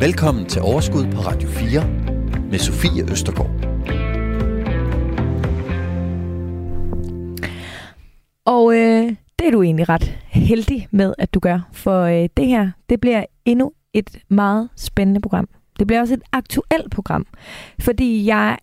Velkommen til Overskud på Radio 4 med Sofie Østergaard. Og øh, det er du egentlig ret heldig med, at du gør, for øh, det her, det bliver endnu et meget spændende program. Det bliver også et aktuelt program, fordi jeg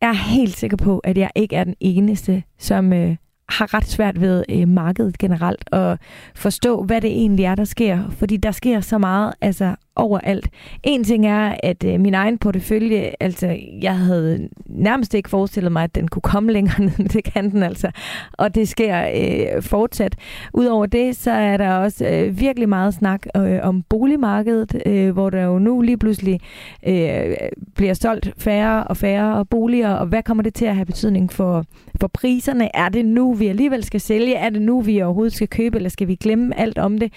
er helt sikker på, at jeg ikke er den eneste, som øh, har ret svært ved øh, markedet generelt at forstå, hvad det egentlig er, der sker. Fordi der sker så meget altså overalt. En ting er, at øh, min egen portefølje, altså jeg havde nærmest ikke forestillet mig, at den kunne komme længere ned, det kan den altså. Og det sker øh, fortsat. Udover det, så er der også øh, virkelig meget snak øh, om boligmarkedet, øh, hvor der jo nu lige pludselig øh, bliver solgt færre og færre boliger, og hvad kommer det til at have betydning for, for priserne? Er det nu, vi alligevel skal sælge? Er det nu, vi overhovedet skal købe, eller skal vi glemme alt om det?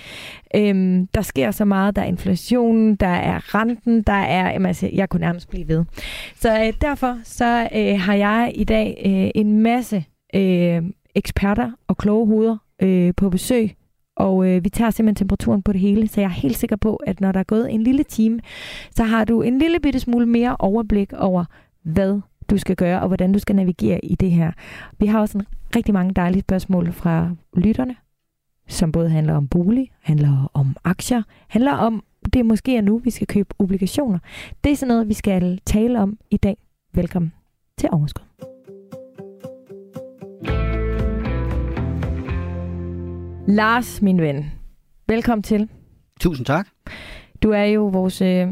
Øhm, der sker så meget, der er inflationen, der er renten, der er, jamen altså, jeg kunne nærmest blive ved. Så øh, derfor så øh, har jeg i dag øh, en masse øh, eksperter og kloge hoveder øh, på besøg, og øh, vi tager simpelthen temperaturen på det hele, så jeg er helt sikker på, at når der er gået en lille time, så har du en lille bitte smule mere overblik over, hvad du skal gøre, og hvordan du skal navigere i det her. Vi har også en rigtig mange dejlige spørgsmål fra lytterne, som både handler om bolig, handler om aktier, handler om det er måske nu, vi skal købe obligationer. Det er sådan noget, vi skal tale om i dag. Velkommen til Overskud. Lars, min ven. Velkommen til. Tusind tak. Du er jo vores, øh,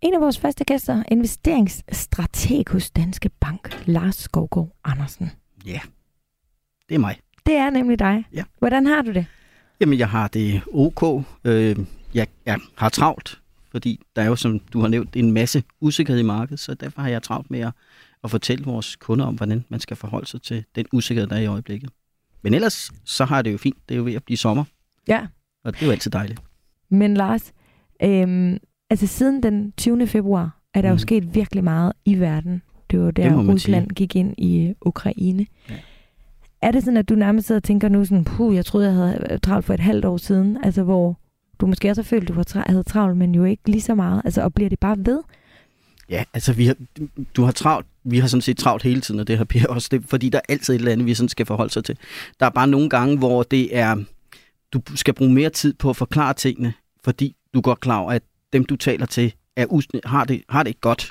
en af vores faste gæster, investeringsstrateg hos Danske Bank, Lars Skovgaard Andersen. Ja, yeah. det er mig. Det er nemlig dig. Ja. Hvordan har du det? Jamen, jeg har det ok. Øh, jeg, jeg har travlt, fordi der er jo, som du har nævnt, en masse usikkerhed i markedet, så derfor har jeg travlt med at, at fortælle vores kunder om, hvordan man skal forholde sig til den usikkerhed, der er i øjeblikket. Men ellers, så har det jo fint. Det er jo ved at blive sommer. Ja. Og det er jo altid dejligt. Men Lars, øhm, altså siden den 20. februar er der mm. jo sket virkelig meget i verden. Det var der, Rusland sige. gik ind i Ukraine. Ja. Er det sådan, at du nærmest sidder og tænker nu sådan, puh, jeg troede, jeg havde travlt for et halvt år siden, altså hvor du måske også har følt, at du tra- havde travlt, men jo ikke lige så meget. Altså, og bliver det bare ved? Ja, altså vi har, du har travlt, vi har sådan set travlt hele tiden, og det har Per også, det, fordi der er altid et eller andet, vi sådan skal forholde sig til. Der er bare nogle gange, hvor det er, du skal bruge mere tid på at forklare tingene, fordi du godt klar over, at dem du taler til, er usne, har, det, har det ikke godt.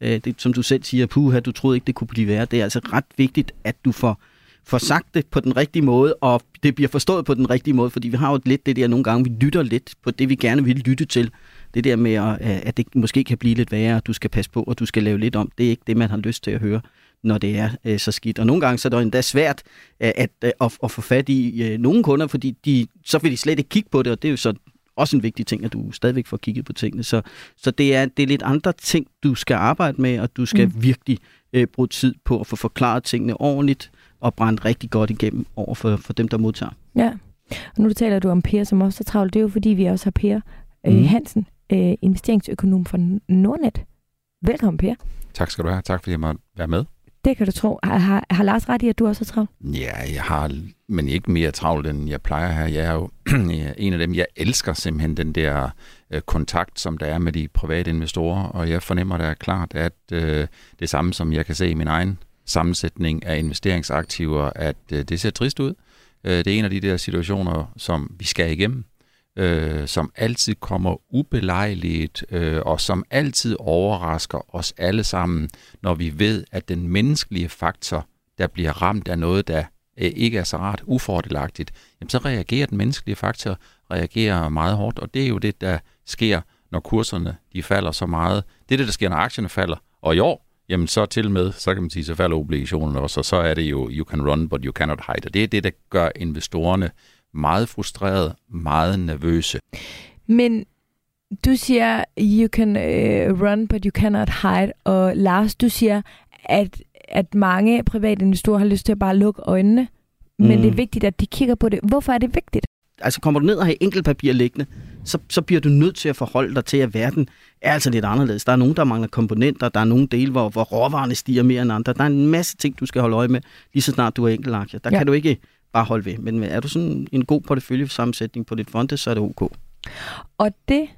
Øh, det, som du selv siger, puha, du troede ikke, det kunne blive værre. Det er altså ret vigtigt, at du får får sagt det på den rigtige måde, og det bliver forstået på den rigtige måde, fordi vi har jo lidt det der nogle gange, vi lytter lidt på det, vi gerne vil lytte til. Det der med, at det måske kan blive lidt værre, at du skal passe på, og du skal lave lidt om, det er ikke det, man har lyst til at høre når det er øh, så skidt. Og nogle gange så er det endda svært øh, at, at, at, at få fat i øh, nogle kunder, fordi de, så vil de slet ikke kigge på det, og det er jo så også en vigtig ting, at du stadigvæk får kigget på tingene. Så, så det, er, det er lidt andre ting, du skal arbejde med, og du skal mm. virkelig øh, bruge tid på at få forklaret tingene ordentligt, og brændt rigtig godt igennem over for, for dem, der modtager. Ja, og nu taler du om Per, som også er travlt. Det er jo fordi, vi også har Per øh, mm. Hansen, øh, investeringsøkonom fra Nordnet. Velkommen, Per. Tak skal du have. Tak fordi jeg måtte være med. Det kan du tro. Har, har, har Lars ret i, at du også er travlt? Ja, jeg har, men ikke mere travlt, end jeg plejer her. Jeg er jo en af dem, jeg elsker simpelthen den der øh, kontakt, som der er med de private investorer, og jeg fornemmer da klart, at øh, det samme, som jeg kan se i min egen sammensætning af investeringsaktiver, at øh, det ser trist ud. Øh, det er en af de der situationer, som vi skal igennem, øh, som altid kommer ubelejligt, øh, og som altid overrasker os alle sammen, når vi ved, at den menneskelige faktor, der bliver ramt af noget, der øh, ikke er så rart ufordelagtigt, jamen så reagerer den menneskelige faktor reagerer meget hårdt, og det er jo det, der sker, når kurserne de falder så meget. Det er det, der sker, når aktierne falder. Og i år, jamen så til med, så kan man sige, så falder obligationerne også, og så er det jo, you can run, but you cannot hide. Og det er det, der gør investorerne meget frustrerede, meget nervøse. Men du siger, you can uh, run, but you cannot hide. Og Lars, du siger, at, at mange private investorer har lyst til at bare lukke øjnene. Men mm. det er vigtigt, at de kigger på det. Hvorfor er det vigtigt? Altså kommer du ned og har enkeltpapir liggende, så, så bliver du nødt til at forholde dig til, at verden er altså lidt anderledes. Der er nogen, der mangler komponenter, der er nogle dele, hvor, hvor råvarerne stiger mere end andre. Der er en masse ting, du skal holde øje med, lige så snart du er enkeltaktier. Der ja. kan du ikke bare holde ved. Men er du sådan en god porteføljesammensætning på dit fonde, så er det ok. Og det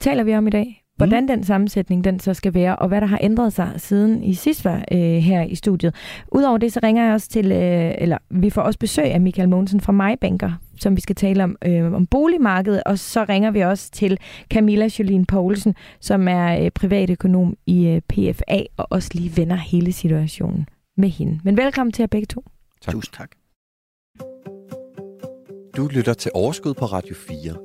taler vi om i dag. Hvordan den sammensætning den så skal være, og hvad der har ændret sig siden i sidst var øh, her i studiet. Udover det, så ringer jeg også til, øh, eller vi får også besøg af Michael Mogensen fra MyBanker, som vi skal tale om, øh, om boligmarkedet, og så ringer vi også til Camilla Jolien Poulsen, som er øh, privatøkonom i øh, PFA, og også lige vender hele situationen med hende. Men velkommen til jer begge to. Tak. Tusind tak. Du lytter til Overskud på Radio 4.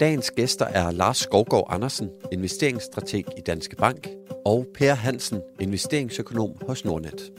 Dagens gæster er Lars Skovgaard Andersen, investeringsstrateg i Danske Bank, og Per Hansen, investeringsøkonom hos Nordnet.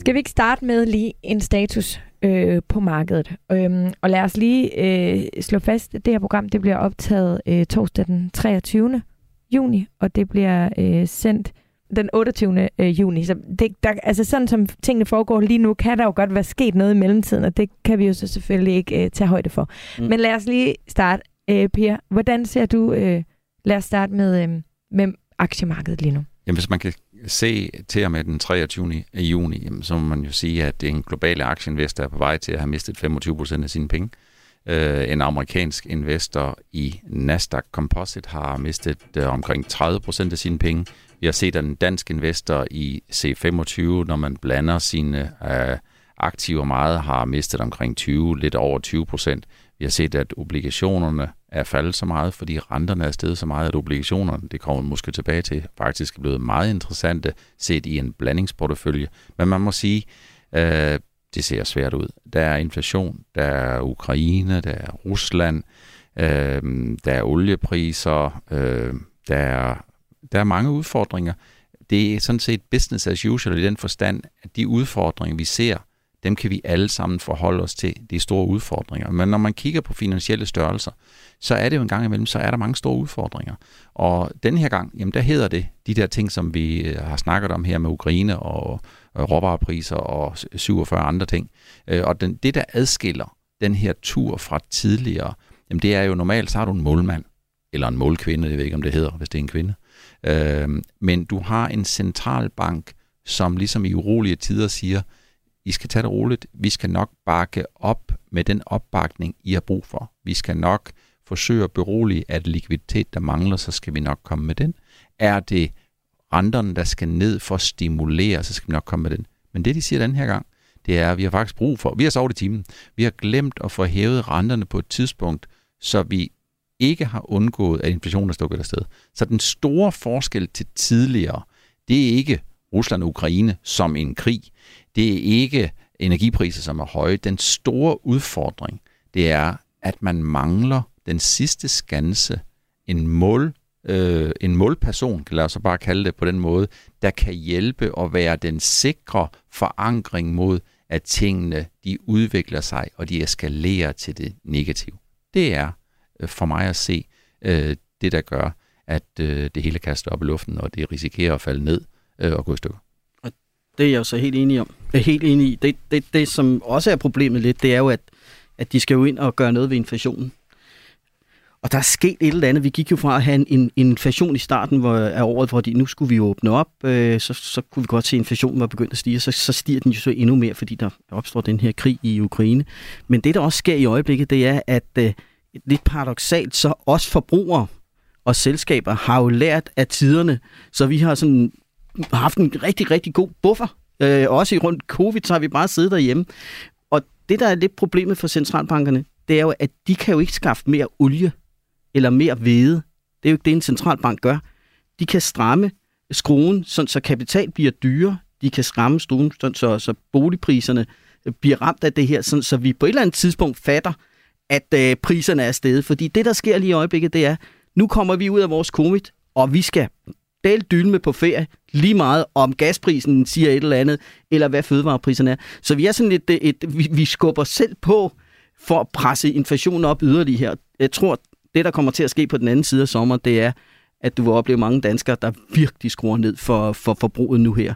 Skal vi ikke starte med lige en status øh, på markedet? Øhm, og lad os lige øh, slå fast, at det her program det bliver optaget øh, torsdag den 23. juni, og det bliver øh, sendt den 28. Øh, juni. Så det, der, altså sådan som tingene foregår lige nu, kan der jo godt være sket noget i mellemtiden, og det kan vi jo så selvfølgelig ikke øh, tage højde for. Mm. Men lad os lige starte. Øh, Pia, hvordan ser du, øh, lad os starte med, øh, med aktiemarkedet lige nu? Jamen, hvis man kan se til og med den 23. juni, jamen, så må man jo sige, at en global aktieinvestor er på vej til at have mistet 25 procent af sine penge. Øh, en amerikansk investor i Nasdaq Composite har mistet øh, omkring 30 procent af sine penge. Vi har set, at en dansk investor i C25, når man blander sine øh, aktiver meget, har mistet omkring 20, lidt over 20 procent. Vi har set, at obligationerne er faldet så meget, fordi renterne er steget så meget, at obligationerne, det kommer måske tilbage til, faktisk er blevet meget interessante set i en blandingsportefølje. Men man må sige, øh, det ser svært ud. Der er inflation, der er Ukraine, der er Rusland, øh, der er oliepriser, øh, der er der er mange udfordringer. Det er sådan set business as usual i den forstand, at de udfordringer, vi ser, dem kan vi alle sammen forholde os til. Det er store udfordringer. Men når man kigger på finansielle størrelser, så er det jo en gang imellem, så er der mange store udfordringer. Og den her gang, jamen der hedder det de der ting, som vi øh, har snakket om her med Ukraine og, råvarepriser og 47 andre ting. Øh, og den, det, der adskiller den her tur fra tidligere, jamen det er jo normalt, så har du en målmand, eller en målkvinde, jeg ved ikke, om det hedder, hvis det er en kvinde. Øh, men du har en centralbank, som ligesom i urolige tider siger, I skal tage det roligt, vi skal nok bakke op med den opbakning, I har brug for. Vi skal nok forsøge at berolige, at likviditet, der mangler, så skal vi nok komme med den. Er det renterne, der skal ned for at stimulere, så skal vi nok komme med den. Men det, de siger den her gang, det er, at vi har faktisk brug for, vi har sovet i timen, vi har glemt at få hævet renterne på et tidspunkt, så vi ikke har undgået, at inflationen er stukket afsted. Så den store forskel til tidligere, det er ikke Rusland og Ukraine som en krig. Det er ikke energipriser, som er høje. Den store udfordring, det er, at man mangler den sidste skanse, en mål, øh, en målperson, kan lad os bare kalde det på den måde, der kan hjælpe og være den sikre forankring mod, at tingene de udvikler sig, og de eskalerer til det negative. Det er Øh, for mig at se øh, det, der gør, at øh, det hele kaster op i luften, og det risikerer at falde ned øh, og gå i stykker. Og det er jeg så helt enig om. Jeg er helt enig i. Det, det, det, som også er problemet lidt, det er jo, at, at de skal jo ind og gøre noget ved inflationen. Og der er sket et eller andet. Vi gik jo fra at have en, en, en inflation i starten hvor, af året, fordi nu skulle vi jo åbne op, øh, så, så kunne vi godt se, at inflationen var begyndt at stige, så, så stiger den jo så endnu mere, fordi der opstår den her krig i Ukraine. Men det, der også sker i øjeblikket, det er, at øh, lidt paradoxalt, så os forbrugere og selskaber har jo lært af tiderne, så vi har sådan haft en rigtig, rigtig god buffer. Øh, også i rundt covid, så har vi bare siddet derhjemme. Og det, der er lidt problemet for centralbankerne, det er jo, at de kan jo ikke skaffe mere olie eller mere hvede. Det er jo ikke det, en centralbank gør. De kan stramme skruen, sådan så kapital bliver dyre. De kan stramme skruen, sådan så, så boligpriserne bliver ramt af det her, sådan så vi på et eller andet tidspunkt fatter, at øh, priserne er steget. Fordi det, der sker lige i øjeblikket, det er, nu kommer vi ud af vores covid, og vi skal del dylme på ferie, lige meget om gasprisen siger et eller andet, eller hvad fødevarepriserne er. Så vi er sådan lidt, et, et, vi, vi skubber selv på for at presse inflationen op yderligere her. Jeg tror, det, der kommer til at ske på den anden side af sommer, det er, at du vil opleve mange danskere, der virkelig skruer ned for, for forbruget nu her.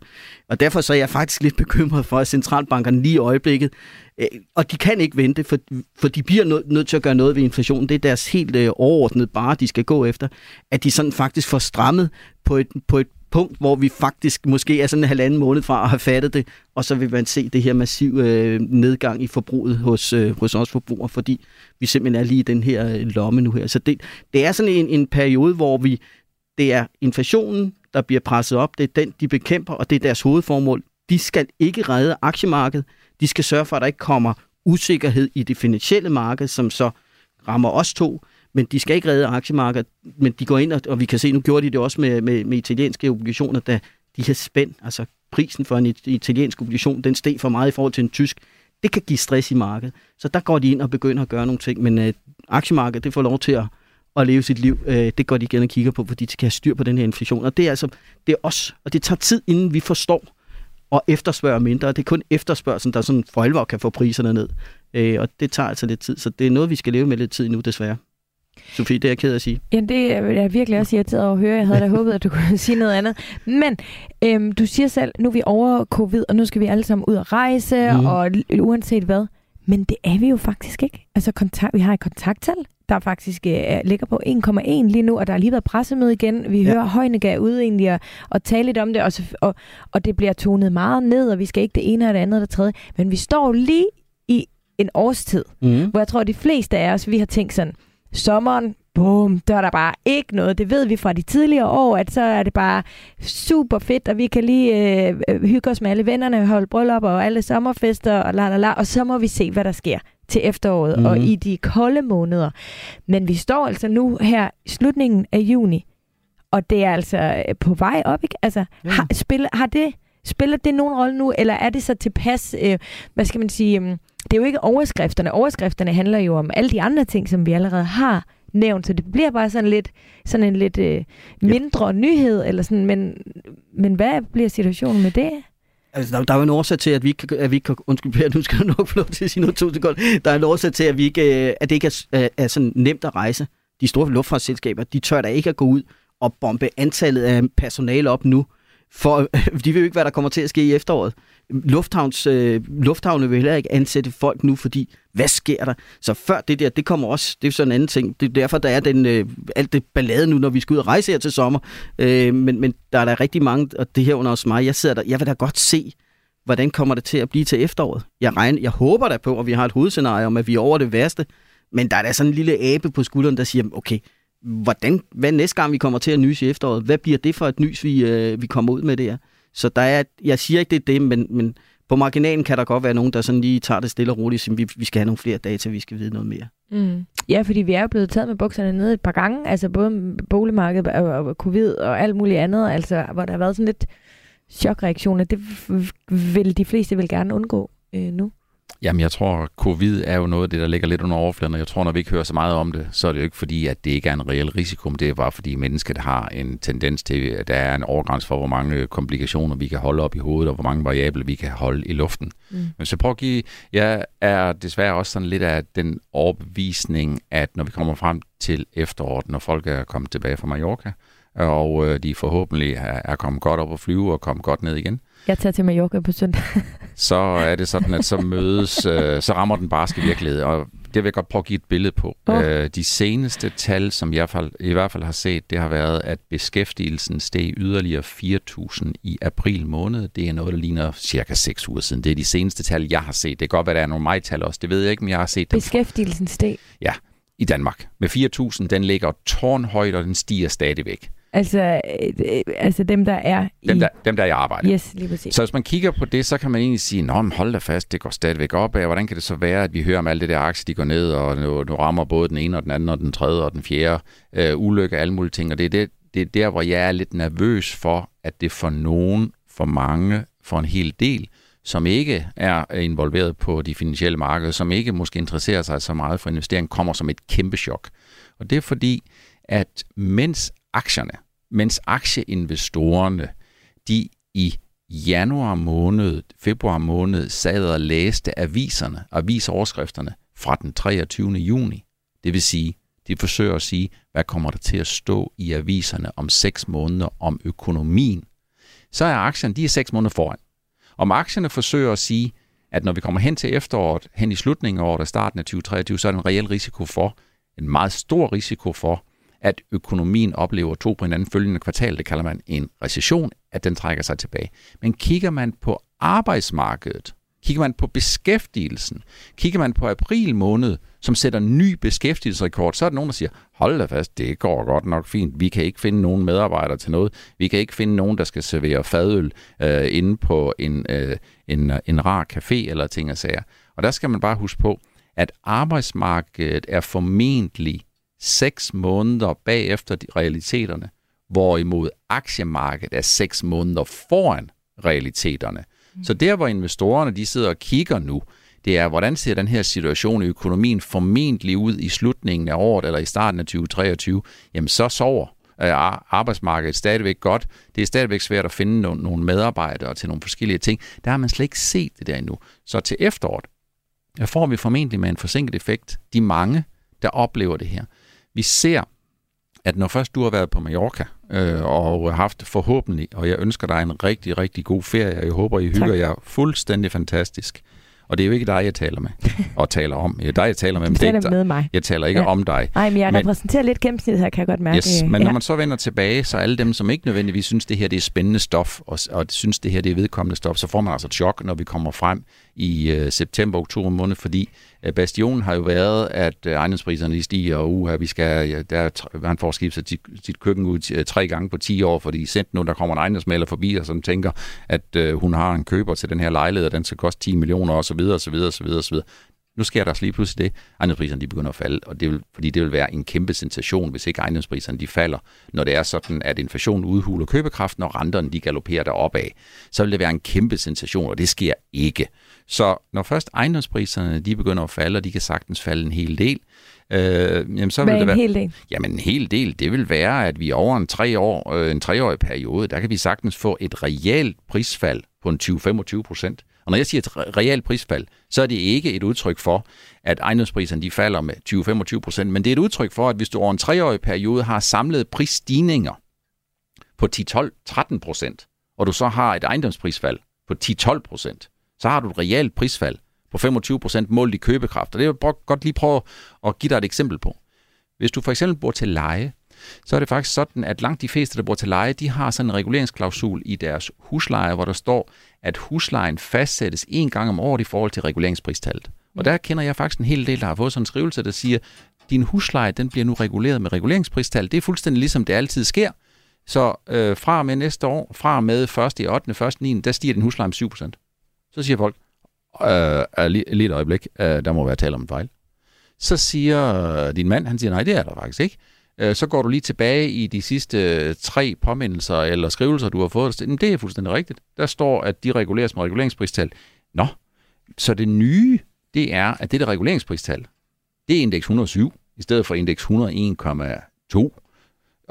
Og derfor så er jeg faktisk lidt bekymret for, at centralbankerne lige i øjeblikket, Øh, og de kan ikke vente, for, for de bliver nødt, nød til at gøre noget ved inflationen. Det er deres helt øh, overordnede bare, de skal gå efter, at de sådan faktisk får strammet på et, på et punkt, hvor vi faktisk måske er sådan en halvanden måned fra at have fattet det, og så vil man se det her massive øh, nedgang i forbruget hos, øh, hos os forbrugere, fordi vi simpelthen er lige i den her øh, lomme nu her. Så det, det er sådan en, en periode, hvor vi det er inflationen, der bliver presset op, det er den, de bekæmper, og det er deres hovedformål. De skal ikke redde aktiemarkedet, de skal sørge for, at der ikke kommer usikkerhed i det finansielle marked, som så rammer os to, men de skal ikke redde aktiemarkedet, men de går ind, og, og vi kan se, nu gjorde de det også med, med, med italienske obligationer, da de her spænd, altså prisen for en italiensk obligation, den steg for meget i forhold til en tysk, det kan give stress i markedet. Så der går de ind og begynder at gøre nogle ting, men øh, aktiemarkedet, det får lov til at, at leve sit liv. Øh, det går de igen og kigger på, fordi de skal have styr på den her inflation. Og det er altså, det er os, og det tager tid, inden vi forstår og efterspørger mindre. Det er kun efterspørgselen, der sådan for alvor kan få priserne ned. Øh, og det tager altså lidt tid, så det er noget, vi skal leve med lidt tid nu, desværre. Sofie, det er jeg ked af at sige. Ja, det er jeg virkelig også irriteret over at høre. Jeg havde da håbet, at du kunne sige noget andet. Men øhm, du siger selv, nu er vi over covid, og nu skal vi alle sammen ud og rejse, mm. og uanset hvad. Men det er vi jo faktisk ikke. Altså, kontakt, vi har et kontakttal, der faktisk øh, ligger på 1,1 lige nu, og der har lige været pressemøde igen. Vi ja. hører Højnega ude egentlig og, og tale lidt om det, og, og, og det bliver tonet meget ned, og vi skal ikke det ene og det andet og det tredje. Men vi står lige i en årstid, mm. hvor jeg tror, at de fleste af os, vi har tænkt sådan, sommeren, bum, der er der bare ikke noget. Det ved vi fra de tidligere år, at så er det bare super fedt, og vi kan lige øh, hygge os med alle vennerne, holde bryllup og alle sommerfester, og la la la, og så må vi se, hvad der sker til efteråret mm. og i de kolde måneder. Men vi står altså nu her i slutningen af juni, og det er altså øh, på vej op, ikke? Altså, ja. har, spiller, har det, spiller det nogen rolle nu, eller er det så tilpas, øh, hvad skal man sige, øh, det er jo ikke overskrifterne. Overskrifterne handler jo om alle de andre ting, som vi allerede har nævnt, så det bliver bare sådan lidt sådan en lidt øh, mindre yep. nyhed, eller sådan, men, men hvad bliver situationen med det? Altså, der, der er jo en årsag til, at vi ikke, at vi ikke kan... Undskyld, Per, nu skal du nok få lov til at sige noget to sekunder. Der er en årsag til, at, vi ikke, øh, at det ikke er, er sådan nemt at rejse. De store luftfartsselskaber, de tør da ikke at gå ud og bombe antallet af personale op nu, for de ved jo ikke, hvad der kommer til at ske i efteråret. Lufthavns, øh, lufthavne vil heller ikke ansætte folk nu, fordi hvad sker der? Så før det der, det kommer også, det er sådan en anden ting. Det er derfor, der er den, øh, alt det ballade nu, når vi skal ud og rejse her til sommer. Øh, men, men der er der rigtig mange, og det her under os mig, jeg sidder der, jeg vil da godt se, hvordan kommer det til at blive til efteråret. Jeg, regner, jeg håber da på, at vi har et hovedscenarie om, at vi er over det værste, men der er da sådan en lille abe på skulderen, der siger, okay, hvordan, hvad næste gang vi kommer til at nyse i efteråret, hvad bliver det for et nys, vi, øh, vi kommer ud med det her? Så der er, jeg siger ikke, det er det, men, men på marginalen kan der godt være nogen, der sådan lige tager det stille og roligt, og vi, vi skal have nogle flere data, vi skal vide noget mere. Mm. Ja, fordi vi er jo blevet taget med bukserne ned et par gange, altså både boligmarkedet og, og covid og alt muligt andet, altså hvor der har været sådan lidt chokreaktioner. Det vil de fleste vil gerne undgå øh, nu. Jamen, jeg tror, covid er jo noget af det, der ligger lidt under overfladen, og jeg tror, når vi ikke hører så meget om det, så er det jo ikke fordi, at det ikke er en reel risiko, men det er bare fordi mennesket har en tendens til, at der er en overgrænse for, hvor mange komplikationer vi kan holde op i hovedet, og hvor mange variable vi kan holde i luften. Mm. Men så prøv at give, jeg er desværre også sådan lidt af den overbevisning, at når vi kommer frem til efteråret, når folk er kommet tilbage fra Mallorca, og øh, de forhåbentlig er kommet godt op og flyve og kommet godt ned igen, jeg tager til Mallorca på søndag. så er det sådan, at så mødes, øh, så rammer den barske virkelighed, og det vil jeg godt prøve at give et billede på. Oh. Øh, de seneste tal, som jeg i hvert fald har set, det har været, at beskæftigelsen steg yderligere 4.000 i april måned. Det er noget, der ligner cirka 6 uger siden. Det er de seneste tal, jeg har set. Det kan godt være, der er nogle mig-tal også. Det ved jeg ikke, men jeg har set dem. Beskæftigelsen steg? Ja, i Danmark. Med 4.000, den ligger tårnhøjt, og den stiger stadigvæk. Altså, øh, altså dem, der er i... Dem, der, dem, der er i arbejde. Yes, lige præcis. Så hvis man kigger på det, så kan man egentlig sige, Nå, men hold da fast, det går stadigvæk op. Hvordan kan det så være, at vi hører om alle det der aktier, de går ned, og nu, nu rammer både den ene og den anden, og den tredje og den fjerde øh, ulykke, alle mulige ting. Og det er, det, det er der, hvor jeg er lidt nervøs for, at det for nogen, for mange, for en hel del, som ikke er involveret på de finansielle markeder, som ikke måske interesserer sig så meget for investering, kommer som et kæmpe chok. Og det er fordi, at mens aktierne mens aktieinvestorerne, de i januar måned, februar måned, sad og læste aviserne, avisoverskrifterne fra den 23. juni. Det vil sige, de forsøger at sige, hvad kommer der til at stå i aviserne om 6 måneder om økonomien. Så er aktierne, de er 6 måneder foran. Om aktierne forsøger at sige, at når vi kommer hen til efteråret, hen i slutningen af året og starten af 2023, så er der en reel risiko for, en meget stor risiko for, at økonomien oplever to på hinanden følgende kvartal, det kalder man en recession, at den trækker sig tilbage. Men kigger man på arbejdsmarkedet, kigger man på beskæftigelsen, kigger man på april måned, som sætter ny beskæftigelsesrekord, så er der nogen, der siger, hold da fast, det går godt nok fint. Vi kan ikke finde nogen medarbejdere til noget. Vi kan ikke finde nogen, der skal servere fadøl øh, inde på en, øh, en, en rar café eller ting og sager. Og der skal man bare huske på, at arbejdsmarkedet er formentlig seks måneder bagefter de realiteterne, hvorimod aktiemarkedet er seks måneder foran realiteterne. Så der, hvor investorerne de sidder og kigger nu, det er, hvordan ser den her situation i økonomien formentlig ud i slutningen af året eller i starten af 2023? Jamen, så sover arbejdsmarkedet stadigvæk godt. Det er stadigvæk svært at finde nogle, nogle medarbejdere til nogle forskellige ting. Der har man slet ikke set det der endnu. Så til efteråret, der får vi formentlig med en forsinket effekt de mange, der oplever det her. Vi ser, at når først du har været på Mallorca øh, og haft forhåbentlig, og jeg ønsker dig en rigtig, rigtig god ferie, og jeg håber, I hygger tak. jer fuldstændig fantastisk. Og det er jo ikke dig, jeg taler med og taler om. Det er dig, jeg taler med. Du taler med mig. Jeg taler ikke ja. om dig. Nej, men jeg men, repræsenterer lidt gennemsnit her, kan jeg godt mærke. Yes, men ja. når man så vender tilbage, så alle dem, som ikke nødvendigvis synes, det her det er spændende stof, og, og synes, det her det er vedkommende stof, så får man altså et chok, når vi kommer frem i øh, september-oktober måned, fordi Øh, bastionen har jo været, at øh, ejendomspriserne stiger, og uha, vi skal, ja, der, han får skiftet sit, sit køkken ud øh, tre gange på 10 år, fordi sendt nu, der kommer en ejendomsmaler forbi, og som tænker, at øh, hun har en køber til den her lejlighed, og den skal koste 10 millioner, osv., så osv., osv. så så så. Nu sker der også lige pludselig det. Ejendomspriserne de begynder at falde, og det vil, fordi det vil være en kæmpe sensation, hvis ikke ejendomspriserne de falder, når det er sådan, at inflationen udhuler købekraften, og renterne de galopperer deropad. Så vil det være en kæmpe sensation, og det sker ikke. Så når først ejendomspriserne de begynder at falde, og de kan sagtens falde en hel del, øh, jamen så vil det være, en hel del? Jamen en hel del, det vil være, at vi over en, tre år, øh, en treårig periode, der kan vi sagtens få et reelt prisfald på en 20-25 procent. Og når jeg siger et reelt prisfald, så er det ikke et udtryk for, at ejendomspriserne de falder med 20-25 procent, men det er et udtryk for, at hvis du over en treårig periode har samlet prisstigninger på 10-12-13 procent, og du så har et ejendomsprisfald på 10-12 procent, så har du et reelt prisfald på 25% målt i købekraft. Og det vil jeg godt lige prøve at give dig et eksempel på. Hvis du for eksempel bor til leje, så er det faktisk sådan, at langt de fleste, der bor til leje, de har sådan en reguleringsklausul i deres husleje, hvor der står, at huslejen fastsættes en gang om året i forhold til reguleringspristallet. Og der kender jeg faktisk en hel del, der har fået sådan en skrivelse, der siger, din husleje den bliver nu reguleret med reguleringspristal. Det er fuldstændig ligesom det altid sker. Så øh, fra og med næste år, fra og med 1. i 8., 1. 9., der stiger din husleje med 7%. Så siger folk, øh, lige, lige et øjeblik, øh, der må være tale om en fejl. Så siger øh, din mand, han siger, nej, det er der faktisk ikke. Øh, så går du lige tilbage i de sidste øh, tre påmindelser eller skrivelser, du har fået. Men Det er fuldstændig rigtigt. Der står, at de reguleres med reguleringspristal. Nå, så det nye, det er, at det der reguleringspristal, det er indeks 107, i stedet for indeks 101,2.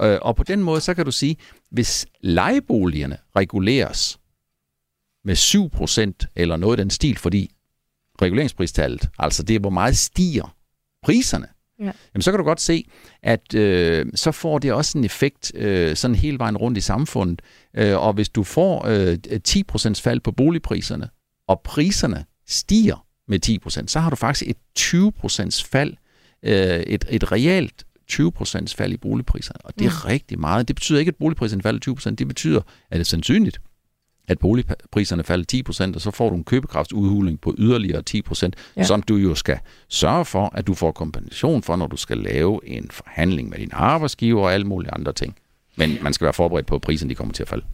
Øh, og på den måde, så kan du sige, hvis lejeboligerne reguleres med 7% eller noget af den stil, fordi reguleringspristallet, altså det hvor meget stiger priserne, ja. jamen så kan du godt se, at øh, så får det også en effekt øh, sådan hele vejen rundt i samfundet. Øh, og hvis du får øh, 10% fald på boligpriserne, og priserne stiger med 10%, så har du faktisk et 20% fald, øh, et, et realt 20% fald i boligpriserne. Og det er ja. rigtig meget. Det betyder ikke, at boligpriserne falder 20%. Det betyder, at det er sandsynligt, at boligpriserne falder 10%, og så får du en købekraftsudhuling på yderligere 10%, ja. som du jo skal sørge for, at du får kompensation for, når du skal lave en forhandling med din arbejdsgiver og alle mulige andre ting. Men man skal være forberedt på, at priserne de kommer til at falde.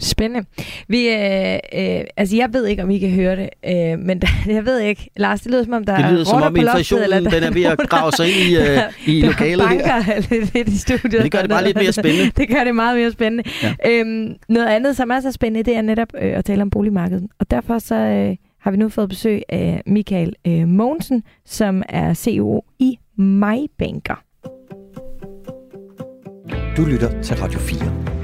Spændende. Vi, øh, øh, altså jeg ved ikke, om I kan høre det, øh, men der, jeg ved ikke, Lars, det lyder som om, der det lyder som om inflationen, eller der, den er ved at grave sig ind i, øh, i der lokalet. Banker lidt, lidt i studiet. Men det gør det bare lidt mere spændende. det gør det meget mere spændende. Ja. Øhm, noget andet, som er så spændende, det er netop øh, at tale om boligmarkedet. Og derfor så øh, har vi nu fået besøg af Michael øh, Mogensen, som er CEO i MyBanker. Du lytter til Radio 4.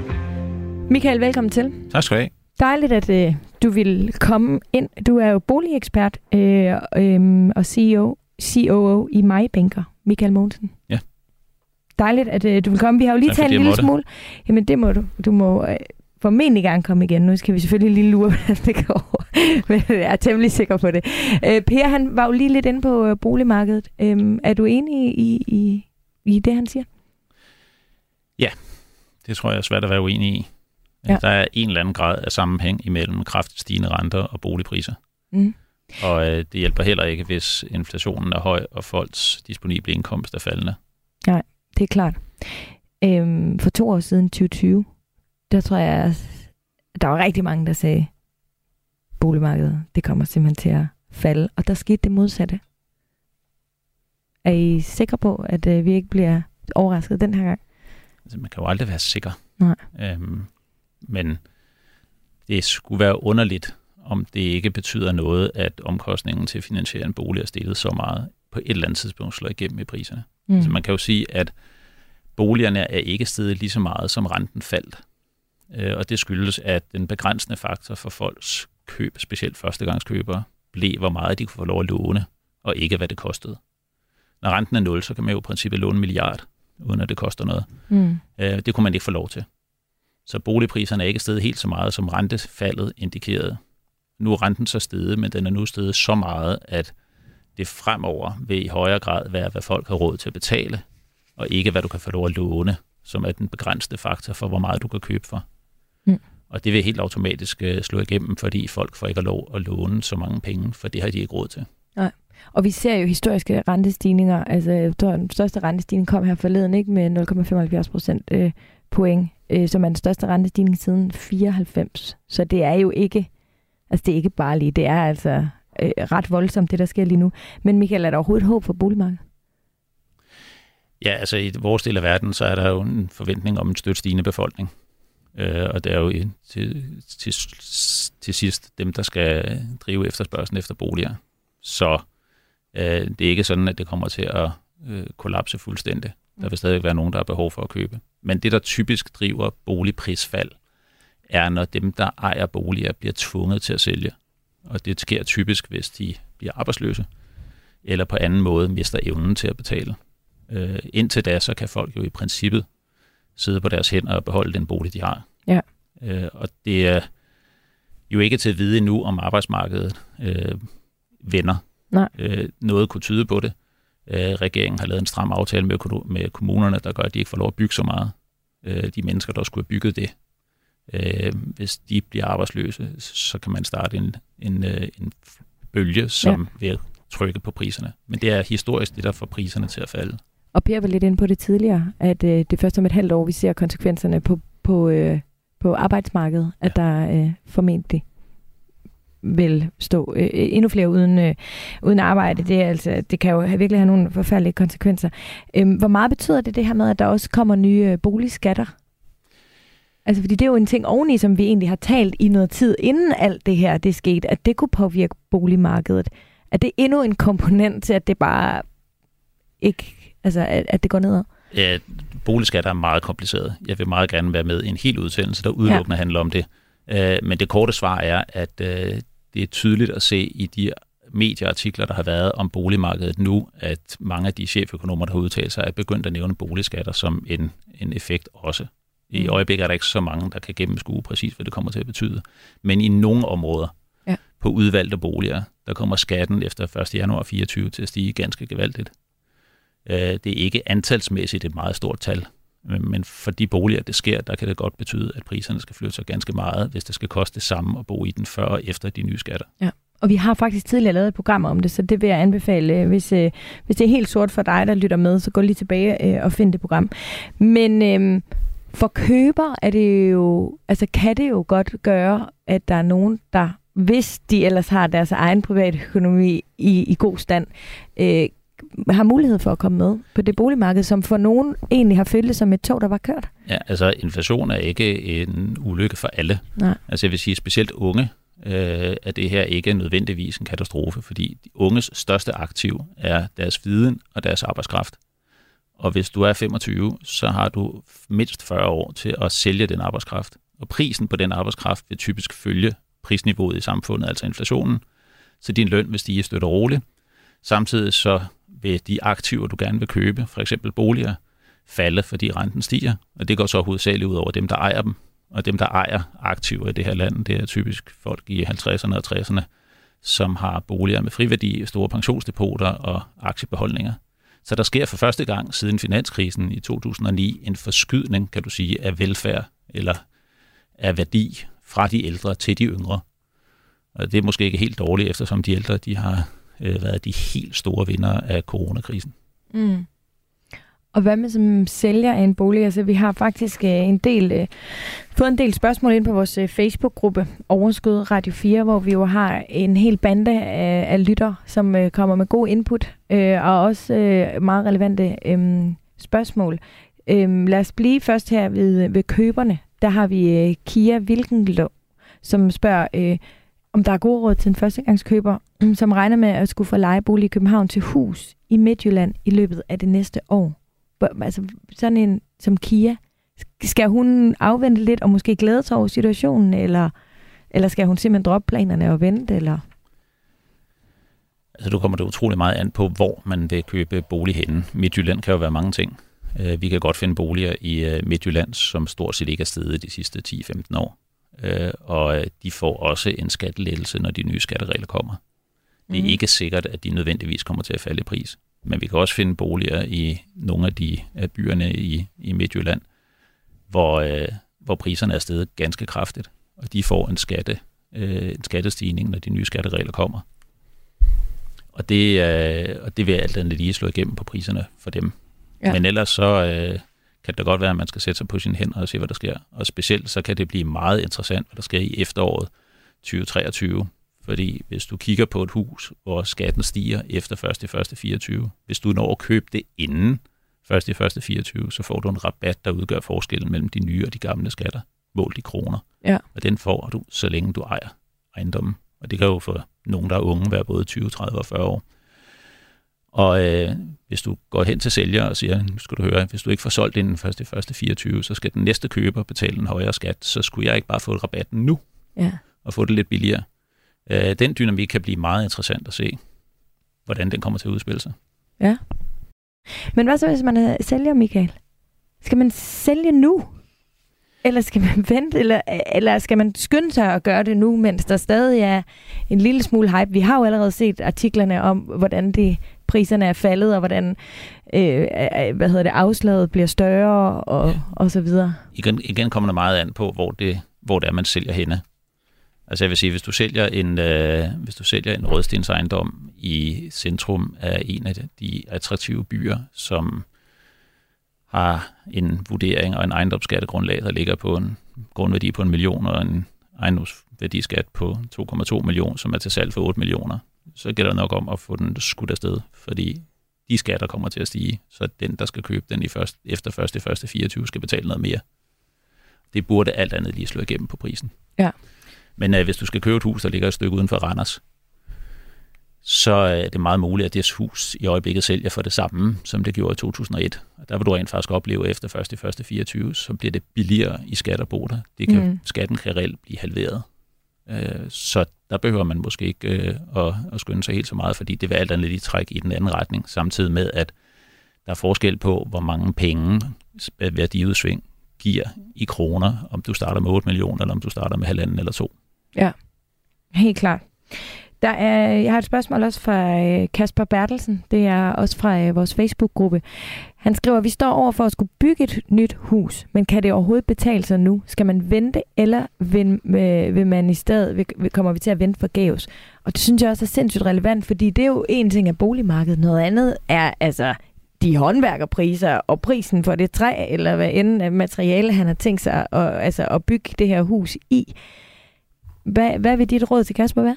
Michael, velkommen til. Tak skal du have. Dejligt, at øh, du vil komme ind. Du er jo boligekspert øh, øh, og CEO, COO i MyBanker, Michael Mogensen. Ja. Dejligt, at øh, du vil komme. Vi har jo lige tak, talt en lille smule. Jamen, det må du. Du må øh, formentlig gerne komme igen. Nu skal vi selvfølgelig lige lure, hvordan det går. Men jeg er temmelig sikker på det. Øh, per, han var jo lige lidt inde på øh, boligmarkedet. Øh, er du enig i, i, i det, han siger? Det tror jeg er svært at være uenig i. Ja. Der er en eller anden grad af sammenhæng imellem kraftigt stigende renter og boligpriser. Mm. Og øh, det hjælper heller ikke, hvis inflationen er høj, og folks disponible indkomst er faldende. Det er klart. Øhm, for to år siden, 2020, der tror jeg, der var rigtig mange, der sagde, boligmarkedet, det kommer simpelthen til at falde. Og der skete det modsatte. Er I sikre på, at øh, vi ikke bliver overrasket den her gang? Altså, man kan jo aldrig være sikker. Nej. Øhm, men det skulle være underligt, om det ikke betyder noget, at omkostningen til at finansiere en bolig er steget så meget på et eller andet tidspunkt slår igennem i priserne. Mm. Så man kan jo sige, at boligerne er ikke steget lige så meget, som renten faldt. Øh, og det skyldes, at den begrænsende faktor for folks køb, specielt førstegangskøbere, blev, hvor meget de kunne få lov at låne, og ikke hvad det kostede. Når renten er 0, så kan man jo i princippet låne en milliard, uden at det koster noget. Mm. Øh, det kunne man ikke få lov til. Så boligpriserne er ikke steget helt så meget, som rentefaldet indikerede. Nu er renten så steget, men den er nu steget så meget, at det fremover vil i højere grad være, hvad folk har råd til at betale, og ikke hvad du kan få lov at låne, som er den begrænsede faktor for, hvor meget du kan købe for. Mm. Og det vil helt automatisk øh, slå igennem, fordi folk får ikke lov at låne så mange penge, for det har de ikke råd til. Og vi ser jo historiske rentestigninger. Altså, den største rentestigning kom her forleden ikke med 0,75 procent øh, point, øh, som er den største rentestigning siden 94. Så det er jo ikke, altså det er ikke bare lige, det er altså øh, ret voldsomt, det der sker lige nu. Men Michael, er der overhovedet håb for boligmarkedet? Ja, altså i vores del af verden, så er der jo en forventning om en stødt stigende befolkning. Øh, og det er jo til, til, til sidst dem, der skal drive efterspørgselen efter boliger. Så øh, det er ikke sådan, at det kommer til at øh, kollapse fuldstændig. Der vil stadig være nogen, der har behov for at købe. Men det, der typisk driver boligprisfald, er, når dem, der ejer boliger, bliver tvunget til at sælge. Og det sker typisk, hvis de bliver arbejdsløse, eller på anden måde mister evnen til at betale. Øh, indtil da, så kan folk jo i princippet sidde på deres hænder og beholde den bolig, de har. Ja. Øh, og det er jo ikke til at vide endnu, om arbejdsmarkedet øh, vender. Nej. Øh, noget kunne tyde på det. Øh, regeringen har lavet en stram aftale med, med kommunerne, der gør, at de ikke får lov at bygge så meget. Øh, de mennesker, der skulle have bygget det. Øh, hvis de bliver arbejdsløse, så kan man starte en, en, øh, en bølge, som ja. vil trykke på priserne. Men det er historisk det, der får priserne til at falde. Og Per var lidt inde på det tidligere, at øh, det først om et halvt år, vi ser konsekvenserne på, på, øh, på arbejdsmarkedet, at der øh, formentlig vil stå øh, endnu flere uden, øh, uden arbejde. Det, er altså, det kan jo virkelig have nogle forfærdelige konsekvenser. Øhm, hvor meget betyder det det her med, at der også kommer nye øh, boligskatter? Altså, fordi det er jo en ting oveni, som vi egentlig har talt i noget tid, inden alt det her det skete, at det kunne påvirke boligmarkedet. Er det endnu en komponent til, at det bare ikke, altså, at, at det går nedad? Ja, boligskatter er meget kompliceret. Jeg vil meget gerne være med i en hel udsendelse, der udelukkende ja. handler om det. Øh, men det korte svar er, at øh, det er tydeligt at se i de medieartikler, der har været om boligmarkedet nu, at mange af de cheføkonomer, der har udtalt sig, er begyndt at nævne boligskatter som en, en effekt også. I Mm. øjeblikket er der ikke så mange, der kan gennemskue præcis, hvad det kommer til at betyde. Men i nogle områder, Ja. på udvalgte boliger, der kommer skatten efter 1. januar 24 til at stige ganske gevaldigt. Øh, Det er ikke antalsmæssigt et meget stort tal, men for de boliger, det sker, der kan det godt betyde, at priserne skal flytte sig ganske meget, hvis det skal koste det samme at bo i den før og efter de nye skatter. Ja. Og vi har faktisk tidligere lavet et program om det, så det vil jeg anbefale. Øh, hvis, øh, hvis det er helt sort for dig, der lytter med, så gå lige tilbage øh, og find det program. Men øh, for køber er det jo, altså kan det jo godt gøre, at der er nogen, der, hvis de ellers har deres egen private økonomi i, i god stand, øh, har mulighed for at komme med på det boligmarked, som for nogen egentlig har følt det som et tog, der var kørt. Ja, altså inflation er ikke en ulykke for alle. Nej. Altså jeg vil sige, specielt unge, øh, at det her ikke er nødvendigvis en katastrofe, fordi de unges største aktiv er deres viden og deres arbejdskraft. Og hvis du er 25, så har du mindst 40 år til at sælge den arbejdskraft. Og prisen på den arbejdskraft vil typisk følge prisniveauet i samfundet, altså inflationen. Så din løn vil stige støt og roligt. Samtidig så vil de aktiver, du gerne vil købe, for eksempel boliger, falde, fordi renten stiger. Og det går så hovedsageligt ud over dem, der ejer dem. Og dem, der ejer aktiver i det her land, det er typisk folk i 50'erne og 60'erne, som har boliger med friværdi, store pensionsdepoter og aktiebeholdninger. Så der sker for første gang siden finanskrisen i 2009 en forskydning, kan du sige, af velfærd eller af værdi fra de ældre til de yngre. Og det er måske ikke helt dårligt, eftersom de ældre de har øh, været de helt store vinder af coronakrisen. Mm. Og hvad med som sælger af en bolig? Altså, vi har faktisk øh, en del, øh, fået en del spørgsmål ind på vores øh, Facebook-gruppe Overskud Radio 4, hvor vi jo har en hel bande af, af lytter, som øh, kommer med god input øh, og også øh, meget relevante øh, spørgsmål. Øh, lad os blive først her ved, ved køberne. Der har vi øh, Kia Vilkenlå, som spørger, øh, om der er gode råd til en førstegangskøber, som regner med at skulle få lejebolig i København til hus i Midtjylland i løbet af det næste år. Altså sådan en som Kia, skal hun afvente lidt og måske glæde sig over situationen, eller, eller skal hun simpelthen droppe planerne og vente, eller? Altså, du kommer det utrolig meget an på, hvor man vil købe bolig henne. Midtjylland kan jo være mange ting. Øh, vi kan godt finde boliger i øh, Midtjylland, som stort set ikke er steget de sidste 10-15 år. Øh, Og øh, de får også en skattelettelse, når de nye skatteregler kommer. Det er Mhm. ikke sikkert, at de nødvendigvis kommer til at falde i pris. Men vi kan også finde boliger i nogle af de af byerne i, i Midtjylland, hvor, øh, hvor priserne er steget ganske kraftigt. Og de får en, skatte, øh, en skattestigning, når de nye skatteregler kommer. Og det, øh, og det vil alt andet lige slå igennem på priserne for dem. Ja. Men ellers så øh, kan det godt være, at man skal sætte sig på sine hænder og se, hvad der sker. Og specielt så kan det blive meget interessant, hvad der sker i efteråret 2023. Fordi hvis du kigger på et hus, hvor skatten stiger efter 1.1.24, hvis du når at købe det inden 1.1.24, så får du en rabat, der udgør forskellen mellem de nye og de gamle skatter, målt i kroner. Ja. Og den får du, så længe du ejer ejendommen. Og det kan jo for nogen, der er unge, være både 20, 30 og 40 år. Og øh, hvis du går hen til sælger og siger, nu skal du høre, hvis du ikke får solgt inden 1.1.24, så skal den næste køber betale en højere skat, så skulle jeg ikke bare få rabatten nu Ja. og få det lidt billigere. Øh, den dynamik kan blive meget interessant at se, hvordan den kommer til at udspille sig. Men hvad så, hvis man er sælger, Michael? Skal man sælge nu? Eller skal man vente? Eller, eller skal man skynde sig at gøre det nu, mens der stadig er en lille smule hype? Vi har jo allerede set artiklerne om, hvordan de priserne er faldet, og hvordan øh, hvad hedder det, afslaget bliver større, og, og så videre. Igen, igen kommer det meget an på, hvor det, hvor det er, man sælger henne. Altså jeg vil sige, hvis du sælger en, øh, hvis du sælger en rødstens ejendom i centrum af en af de attraktive byer, som har en vurdering og en ejendomsskattegrundlag, der ligger på en grundværdi på en million og en ejendomsværdiskat på 2,2 millioner, som er til salg for 8 millioner, så gælder det nok om at få den skudt afsted, fordi de skatter kommer til at stige, så den, der skal købe den i først, efter 1. 1. 24, skal betale noget mere. Det burde alt andet lige slå igennem på prisen. Ja. Men øh, hvis du skal købe et hus, der ligger et stykke uden for Randers, så er det meget muligt, at det hus i øjeblikket sælger for det samme, som det gjorde i 2001. Og der vil du rent faktisk opleve, efter 1. 1. 24, så bliver det billigere i skatterboter. Det kan, mm. Skatten kan reelt blive halveret. Øh, så der behøver man måske ikke øh, at, at skynde sig helt så meget, fordi det vil alt andet lige trække i den anden retning, samtidig med, at der er forskel på, hvor mange penge værdiudsving giver i kroner, om du starter med 8 millioner, eller om du starter med halvanden eller to. Ja, Helt klart. Der er, jeg har et spørgsmål også fra øh, Kasper Bertelsen. Det er også fra øh, vores Facebook-gruppe. Han skriver, vi står over for at skulle bygge et nyt hus, men kan det overhovedet betale sig nu? Skal man vente, eller vil, øh, vil man i stedet, vil- kommer vi til at vente forgæves? Og det synes jeg også er sindssygt relevant, fordi det er jo en ting af boligmarkedet. Noget andet er altså de håndværkerpriser og prisen for det træ, eller hvad end af materiale, han har tænkt sig at, altså, at bygge det her hus i. Hvad, hvad vil dit råd til Kasper være?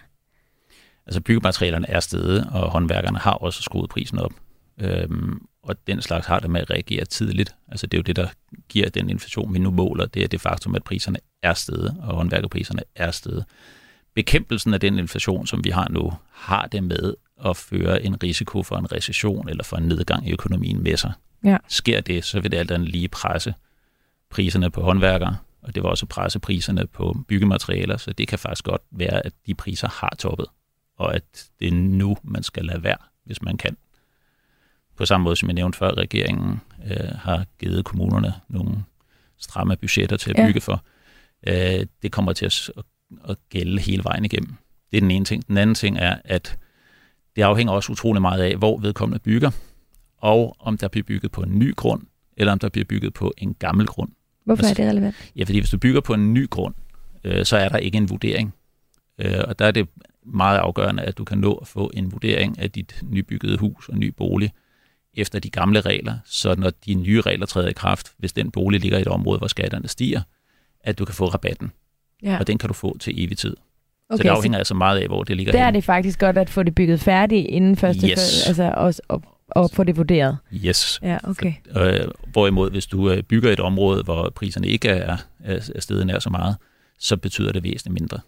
Altså byggematerialerne er stedet, og håndværkerne har også skruet prisen op. Øhm, og den slags har det med at reagere tidligt. Altså det er jo det, der giver den inflation, vi nu måler. Det er det faktum, at priserne er steget, og håndværkerpriserne er steget. Bekæmpelsen af den inflation, som vi har nu, har det med at føre en risiko for en recession eller for en nedgang i økonomien med sig. Ja. Sker det, så vil det alt andet lige presse priserne på håndværkere, og det vil også presse priserne på byggematerialer, så det kan faktisk godt være, at de priser har toppet og at det er nu, man skal lade være, hvis man kan. På samme måde som jeg nævnte før, regeringen øh, har givet kommunerne nogle stramme budgetter til at Ja. bygge for. Øh, det kommer til at, at, gælde hele vejen igennem. Det er den ene ting. Den anden ting er, at det afhænger også utrolig meget af, hvor vedkommende bygger. og om der bliver bygget på en ny grund, eller om der bliver bygget på en gammel grund. Hvorfor er det relevant? Ja, fordi hvis du bygger på en ny grund, øh, så er der ikke en vurdering. Øh, og der er det meget afgørende, at du kan nå at få en vurdering af dit nybyggede hus og ny bolig efter de gamle regler, så når de nye regler træder i kraft, hvis den bolig ligger i et område, hvor skatterne stiger, at du kan få rabatten. Ja. Og den kan du få til evig tid. Okay, så det afhænger altså meget af, hvor det ligger der er henne. det faktisk godt at få det bygget færdigt inden første, Yes. altså også og, og få det vurderet. Yes. Ja, okay. Øh, hvorimod, hvis du øh, bygger et område, hvor priserne ikke er, er, er steget nær så meget, så betyder det væsentligt mindre.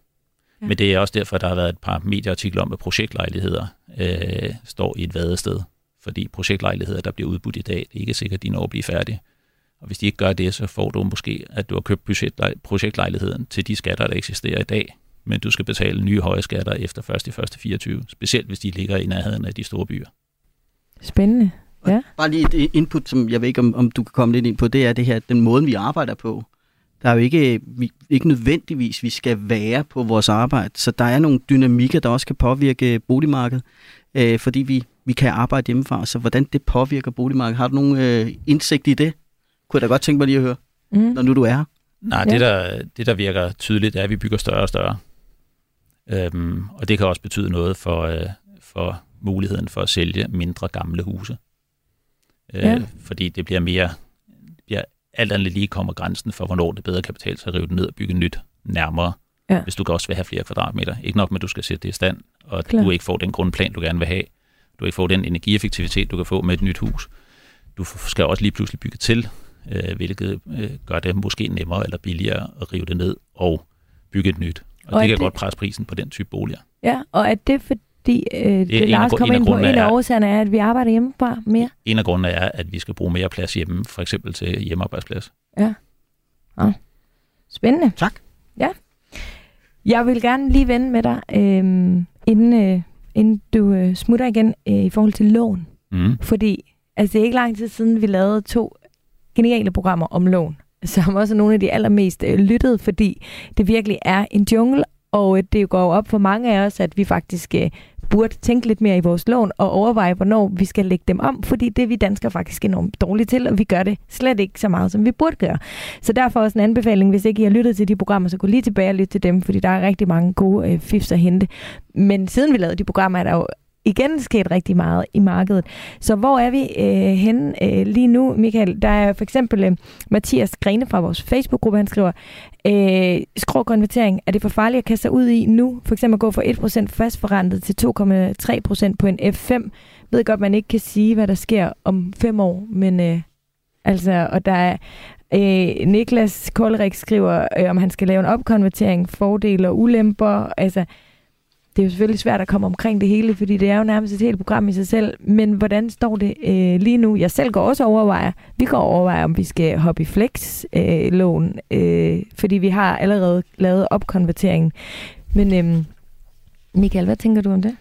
Ja. Men det er også derfor, der har været et par medieartikler om, at projektlejligheder øh, står i et vadested. Fordi projektlejligheder, der bliver udbudt i dag, det er ikke sikkert, at de når at blive færdige. Og hvis de ikke gør det, så får du måske, at du har købt projektlejligheden til de skatter, der eksisterer i dag. Men du skal betale nye høje skatter efter 1. 1. 24, specielt hvis de ligger i nærheden af de store byer. Spændende. Ja. Bare lige et input, som jeg ved ikke, om, om du kan komme lidt ind på, det er det her, den måde, vi arbejder på. Der er jo ikke, vi, ikke nødvendigvis, vi skal være på vores arbejde, så der er nogle dynamikker, der også kan påvirke boligmarkedet, øh, fordi vi, vi kan arbejde hjemmefra. Så hvordan det påvirker boligmarkedet, har du nogen øh, indsigt i det? Kunne jeg da godt tænke mig lige at høre, Mm. når nu du er her. Nej, Ja. det, der, det der virker tydeligt, er, at vi bygger større og større. Øhm, og det kan også betyde noget for, øh, for muligheden for at sælge mindre gamle huse. Øh, Ja. Fordi det bliver mere, alt andet lige kommer grænsen for, hvornår det bedre kan betale sig at rive det ned og bygge nyt nærmere. Ja. Hvis du kan også vil have flere kvadratmeter. Ikke nok med, at du skal sætte det i stand, og Klar. du ikke får den grundplan, du gerne vil have. Du ikke får den energieffektivitet, du kan få med et nyt hus. Du skal også lige pludselig bygge til, øh, hvilket øh, gør det måske nemmere eller billigere at rive det ned og bygge et nyt. Og, Og det kan det- godt presse prisen på den type boliger. Ja, og er det fordi, øh, det, en det af Lars af ind på, en af er- årsagerne er, at vi arbejder hjemmefra mere? En af grundene er, at vi skal bruge mere plads hjemme, for eksempel til hjemmearbejdsplads. Ja. Spændende. Tak. Ja. Jeg vil gerne lige vende med dig, øh, inden, øh, inden du øh, smutter igen, øh, i forhold til lån. Mm. Fordi altså, det er ikke lang tid siden, vi lavede to geniale programmer om lån, som også er nogle af de allermest øh, lyttede, fordi det virkelig er en jungle, og øh, det går jo op for mange af os, at vi faktisk øh, burde tænke lidt mere i vores lån og overveje, hvornår vi skal lægge dem om, fordi det er vi danskere faktisk enormt dårlige til, og vi gør det slet ikke så meget, som vi burde gøre. Så derfor også en anbefaling, hvis ikke I har lyttet til de programmer, så gå lige tilbage og lyt til dem, fordi der er rigtig mange gode øh, fifs at hente. Men siden vi lavede de programmer, er der jo igen sket rigtig meget i markedet. Så hvor er vi øh, henne øh, lige nu, Michael? Der er for eksempel øh, Mathias Grene fra vores Facebook-gruppe, han skriver, øh, skråkonvertering, er det for farligt at kaste sig ud i nu? For eksempel at gå fra 1% fastforrentet til 2,3% på en F5. Jeg ved godt, man ikke kan sige, hvad der sker om fem år, men øh, altså, og der er øh, Niklas Koldrik skriver, øh, om han skal lave en opkonvertering, fordele og ulemper. Altså, det er jo selvfølgelig svært at komme omkring det hele, fordi det er jo nærmest et helt program i sig selv. Men hvordan står det øh, lige nu? Jeg selv går også og overvejer, vi går og overvejer, om vi skal hoppe i flex-lån, øh, fordi vi har allerede lavet opkonverteringen. Men øh, Michael, hvad tænker du om det?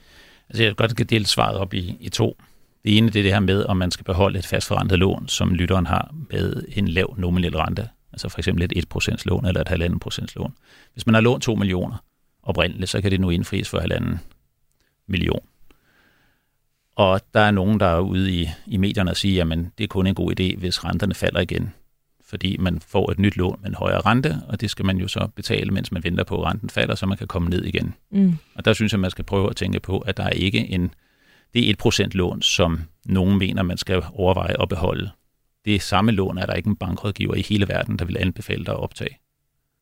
Altså jeg kan godt dele svaret op i, i to. Det ene det er det her med, om man skal beholde et fastforrentet lån, som lytteren har med en lav nominel rente. Altså for eksempel et 1% lån eller et 1,5% lån. Hvis man har lånt 2 millioner oprindeligt, så kan det nu indfries for 1,5 million. Og der er nogen, der er ude i, i medierne og siger, at det er kun en god idé, hvis renterne falder igen. Fordi man får et nyt lån med en højere rente, og det skal man jo så betale, mens man venter på, at renten falder, så man kan komme ned igen. Mm. Og der synes jeg, man skal prøve at tænke på, at der er ikke en, det er 1% lån, som nogen mener, man skal overveje at beholde. Det samme lån, er der ikke en bankrådgiver i hele verden, der vil anbefale dig at optage.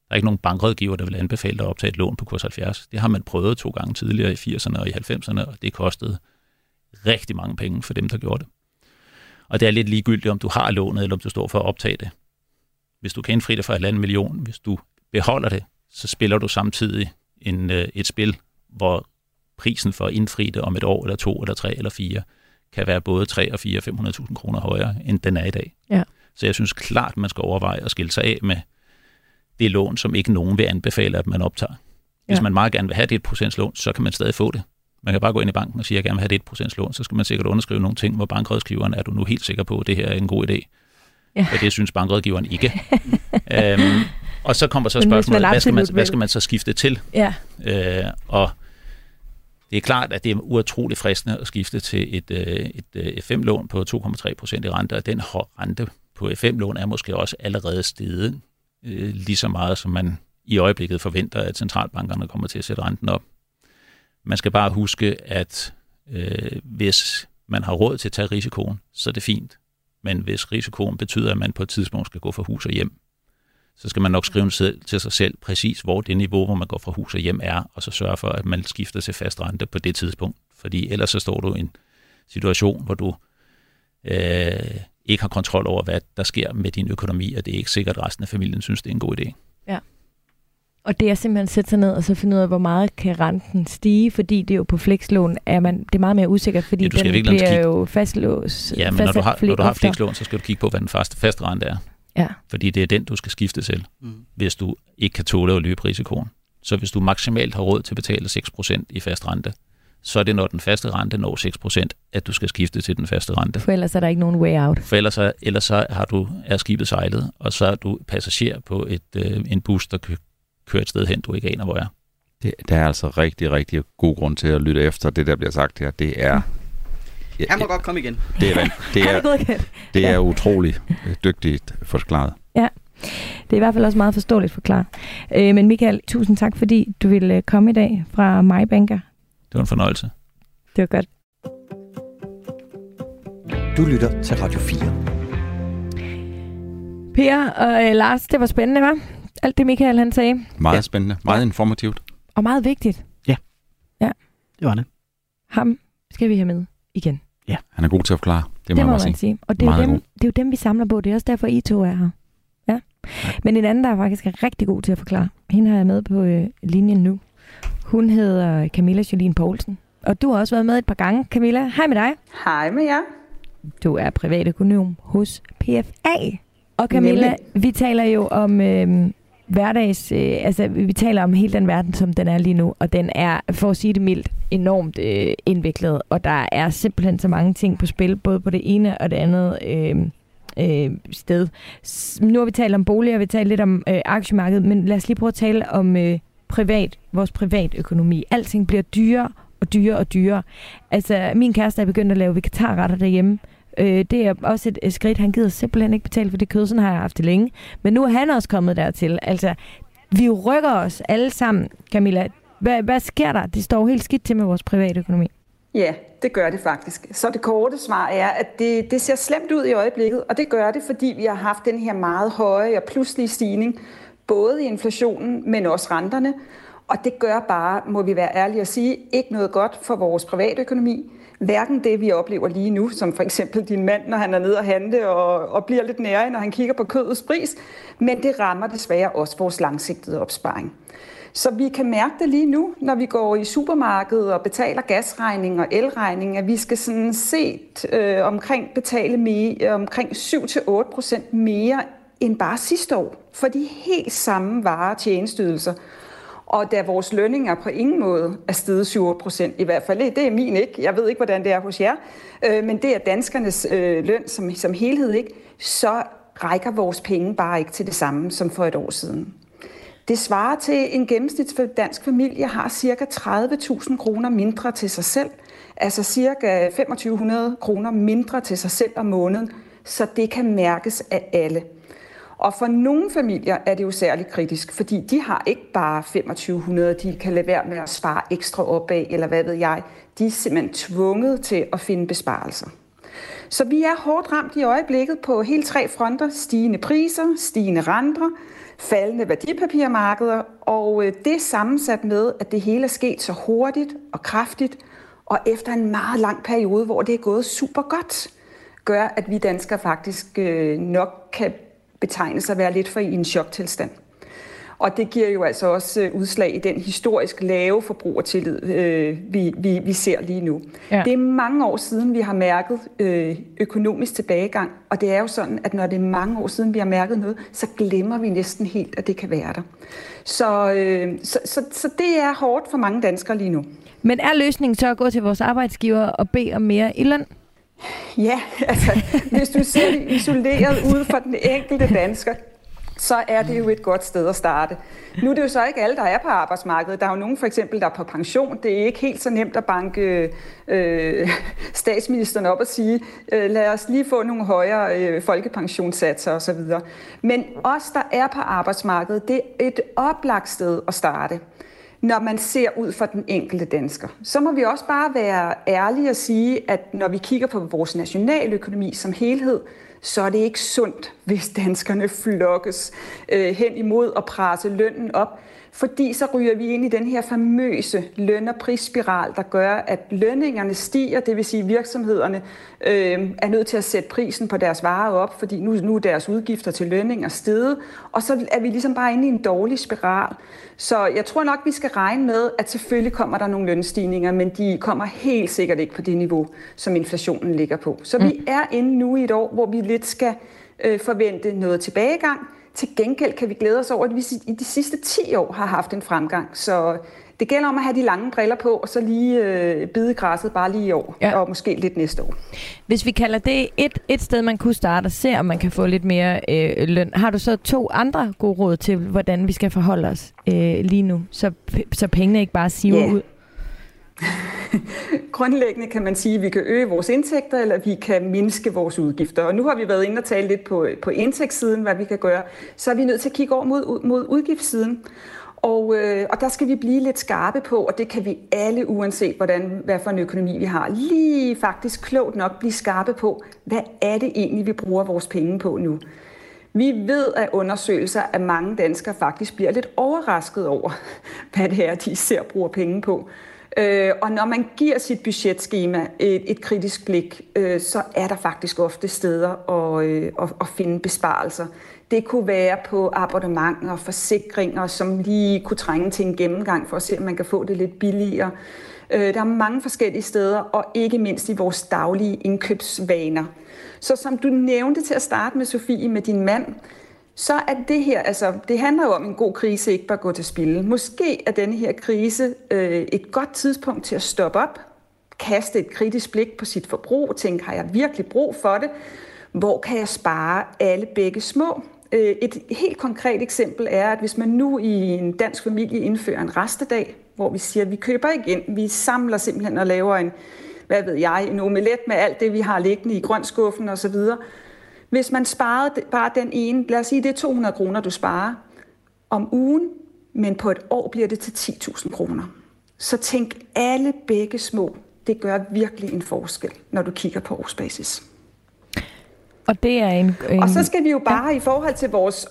Der er ikke nogen bankrådgiver, der vil anbefale dig at optage et lån på kurs 70. Det har man prøvet to gange tidligere i 80'erne og i 90'erne, og det kostede rigtig mange penge for dem, der gjorde det. Og det er lidt ligegyldigt, om du har lånet, eller om du står for at optage det. Hvis du kan indfri det for et million, hvis du beholder det, så spiller du samtidig en, øh, et spil, hvor prisen for at indfri det om et år, eller to, eller tre, eller fire, kan være både 3 og 4 500.000 kroner højere, end den er i dag. Ja. Så jeg synes klart, man skal overveje at skille sig af med det lån, som ikke nogen vil anbefale, at man optager. Hvis Ja. man meget gerne vil have det et procentslån, så kan man stadig få det. Man kan bare gå ind i banken og sige, at jeg gerne vil have det et procentslån, så skal man sikkert underskrive nogle ting, hvor bankrådgiveren er du nu helt sikker på, at det her er en god idé. Ja. Og det synes bankrådgiveren ikke. øhm, og så kommer så spørgsmålet, hvad skal, man, hvad skal man så skifte til? Ja, Øh, og det er klart, at det er utroligt fristende at skifte til et, øh, et F5-lån på 2,3 procent i rente, og den rente på F5-lån er måske også allerede steget øh, lige så meget, som man i øjeblikket forventer, at centralbankerne kommer til at sætte renten op. Man skal bare huske, at øh, hvis man har råd til at tage risikoen, så er det fint. Men hvis risikoen betyder, at man på et tidspunkt skal gå fra hus og hjem, så skal man nok skrive til sig selv præcis, hvor det niveau, hvor man går fra hus og hjem er, og så sørge for, at man skifter til fast rente på det tidspunkt. Fordi ellers så står du i en situation, hvor du øh, ikke har kontrol over, hvad der sker med din økonomi, og det er ikke sikkert, at resten af familien synes, det er en god idé. Ja. Og det er simpelthen at sætte sig ned og så finde ud af, hvor meget kan renten stige, fordi det er jo på flekslån, er man, det er meget mere usikkert, fordi ja, den bliver kigge... jo fastlås. Ja, men når du har, når du har flekslån, så skal du kigge på, hvad den faste, faste rente er. Ja. Fordi det er den, du skal skifte til, mm. hvis du ikke kan tåle at løbe risikoen. Så hvis du maksimalt har råd til at betale 6% i fast rente, så er det, når den faste rente når 6%, at du skal skifte til den faste rente. For ellers er der ikke nogen way out. For ellers, er, ellers så har du, er skibet sejlet, og så er du passager på et, øh, en bus, der kører et sted hen, du ikke aner, hvor er. Det, der er altså rigtig, rigtig god grund til at lytte efter det, der bliver sagt her. Det er... Ja, Han må godt komme igen. Det er, det er, det er utroligt dygtigt forklaret. Ja, det er i hvert fald også meget forståeligt forklaret. Øh, men Michael, tusind tak, fordi du ville komme i dag fra MyBanker det var en fornøjelse. Det var godt. Du lytter til Radio 4. Per og øh, Lars, det var spændende, var? Alt det Michael han sagde. Meget ja. spændende. Meget ja. informativt. Og meget vigtigt. Ja. Ja. Det var det. Ham skal vi have med igen. Ja. Han er god til at forklare. Det må, det må man sige. sige. Og det er, dem, det er jo dem, vi samler på. Det er også derfor, I to er her. Ja. ja. Men en anden, der er faktisk er rigtig god til at forklare. Hende har jeg med på øh, linjen nu. Hun hedder Camilla Jolien Poulsen. Og du har også været med et par gange, Camilla. Hej med dig. Hej med jer. Du er privatøkonom hos PFA. Og Camilla, Nemlig. vi taler jo om øh, hverdags... Øh, altså, vi taler om hele den verden, som den er lige nu. Og den er, for at sige det mildt, enormt øh, indviklet. Og der er simpelthen så mange ting på spil, både på det ene og det andet øh, øh, sted. Nu har vi talt om boliger, vi talt lidt om øh, aktiemarkedet, men lad os lige prøve at tale om øh, privat, vores privatøkonomi. Alting bliver dyrere og dyrere og dyrere. Altså, min kæreste er begyndt at lave vegetarretter derhjemme. Øh, det er også et, et skridt, han gider simpelthen ikke betale for det kød, sådan har jeg haft det længe. Men nu er han også kommet dertil. Altså, vi rykker os alle sammen, Camilla. Hvad, hvad sker der? Det står helt skidt til med vores privatøkonomi. Ja, det gør det faktisk. Så det korte svar er, at det, det ser slemt ud i øjeblikket, og det gør det, fordi vi har haft den her meget høje og pludselige stigning både i inflationen, men også renterne. Og det gør bare, må vi være ærlige at sige, ikke noget godt for vores privatøkonomi. Hverken det, vi oplever lige nu, som for eksempel din mand, når han er nede og handle og, og bliver lidt nære, når han kigger på kødets pris, men det rammer desværre også vores langsigtede opsparing. Så vi kan mærke det lige nu, når vi går i supermarkedet og betaler gasregning og elregning, at vi skal sådan set øh, omkring betale mere, omkring 7-8 procent mere end bare sidste år for de helt samme varer og tjenesteydelser. Og da vores lønninger på ingen måde er steget 7 procent, i hvert fald det er min ikke, jeg ved ikke, hvordan det er hos jer, øh, men det er danskernes øh, løn som, som helhed ikke, så rækker vores penge bare ikke til det samme som for et år siden. Det svarer til en gennemsnitsdansk dansk familie har ca. 30.000 kroner mindre til sig selv, altså ca. 2500 kroner mindre til sig selv om måneden, så det kan mærkes af alle. Og for nogle familier er det jo særligt kritisk, fordi de har ikke bare 2500, de kan lade være med at spare ekstra op af, eller hvad ved jeg. De er simpelthen tvunget til at finde besparelser. Så vi er hårdt ramt i øjeblikket på hele tre fronter. Stigende priser, stigende renter, faldende værdipapirmarkeder, og øh, det er sammensat med, at det hele er sket så hurtigt og kraftigt, og efter en meget lang periode, hvor det er gået super godt, gør, at vi danskere faktisk øh, nok kan betegnes at være lidt for i en choktilstand. Og det giver jo altså også øh, udslag i den historisk lave forbrugertillid, øh, vi, vi, vi ser lige nu. Ja. Det er mange år siden, vi har mærket øh, økonomisk tilbagegang, og det er jo sådan, at når det er mange år siden, vi har mærket noget, så glemmer vi næsten helt, at det kan være der. Så, øh, så, så, så det er hårdt for mange danskere lige nu. Men er løsningen så at gå til vores arbejdsgiver og bede om mere i løn? Ja, altså hvis du ser det isoleret ud fra den enkelte dansker, så er det jo et godt sted at starte. Nu er det jo så ikke alle, der er på arbejdsmarkedet. Der er jo nogen for eksempel, der er på pension. Det er ikke helt så nemt at banke øh, statsministeren op og sige, øh, lad os lige få nogle højere øh, folkepensionssatser osv. Men os, der er på arbejdsmarkedet, det er et oplagt sted at starte når man ser ud for den enkelte dansker. Så må vi også bare være ærlige og sige, at når vi kigger på vores nationaløkonomi som helhed, så er det ikke sundt, hvis danskerne flokkes øh, hen imod at presse lønnen op fordi så ryger vi ind i den her famøse løn- og prisspiral, der gør, at lønningerne stiger, det vil sige at virksomhederne øh, er nødt til at sætte prisen på deres varer op, fordi nu, nu er deres udgifter til lønninger steget, og så er vi ligesom bare inde i en dårlig spiral. Så jeg tror nok, vi skal regne med, at selvfølgelig kommer der nogle lønstigninger, men de kommer helt sikkert ikke på det niveau, som inflationen ligger på. Så vi mm. er inde nu i et år, hvor vi lidt skal øh, forvente noget tilbagegang, til gengæld kan vi glæde os over, at vi i de sidste 10 år har haft en fremgang. Så det gælder om at have de lange briller på, og så lige øh, bide græsset bare lige i år, ja. og måske lidt næste år. Hvis vi kalder det et, et sted, man kunne starte og se, om man kan få lidt mere øh, løn, har du så to andre gode råd til, hvordan vi skal forholde os øh, lige nu, så, så pengene ikke bare siver yeah. ud? Grundlæggende kan man sige, at vi kan øge vores indtægter, eller vi kan mindske vores udgifter. Og nu har vi været inde og tale lidt på, på indtægtssiden, hvad vi kan gøre. Så er vi nødt til at kigge over mod, mod udgiftssiden. Og, øh, og der skal vi blive lidt skarpe på, og det kan vi alle, uanset hvordan, hvad for en økonomi vi har, lige faktisk klogt nok blive skarpe på, hvad er det egentlig, vi bruger vores penge på nu. Vi ved af undersøgelser, at mange danskere faktisk bliver lidt overrasket over, hvad det er, de ser bruger penge på. Øh, og når man giver sit budgetskema et, et kritisk blik, øh, så er der faktisk ofte steder at, øh, at, at finde besparelser. Det kunne være på abonnementer og forsikringer, som lige kunne trænge til en gennemgang for at se, om man kan få det lidt billigere. Øh, der er mange forskellige steder, og ikke mindst i vores daglige indkøbsvaner. Så som du nævnte til at starte med, Sofie, med din mand, så er det her, altså det handler jo om, at en god krise ikke bare gå til spil. Måske er denne her krise øh, et godt tidspunkt til at stoppe op, kaste et kritisk blik på sit forbrug, tænke, har jeg virkelig brug for det? Hvor kan jeg spare alle begge små? Øh, et helt konkret eksempel er, at hvis man nu i en dansk familie indfører en restedag, hvor vi siger, at vi køber igen, vi samler simpelthen og laver en, hvad ved jeg, en omelet med alt det, vi har liggende i grøntskuffen osv., hvis man sparede bare den ene, lad os sige, det er 200 kroner, du sparer om ugen, men på et år bliver det til 10.000 kroner. Så tænk alle begge små. Det gør virkelig en forskel, når du kigger på årsbasis. Og det er en, en... Og så skal vi jo bare ja. i forhold til vores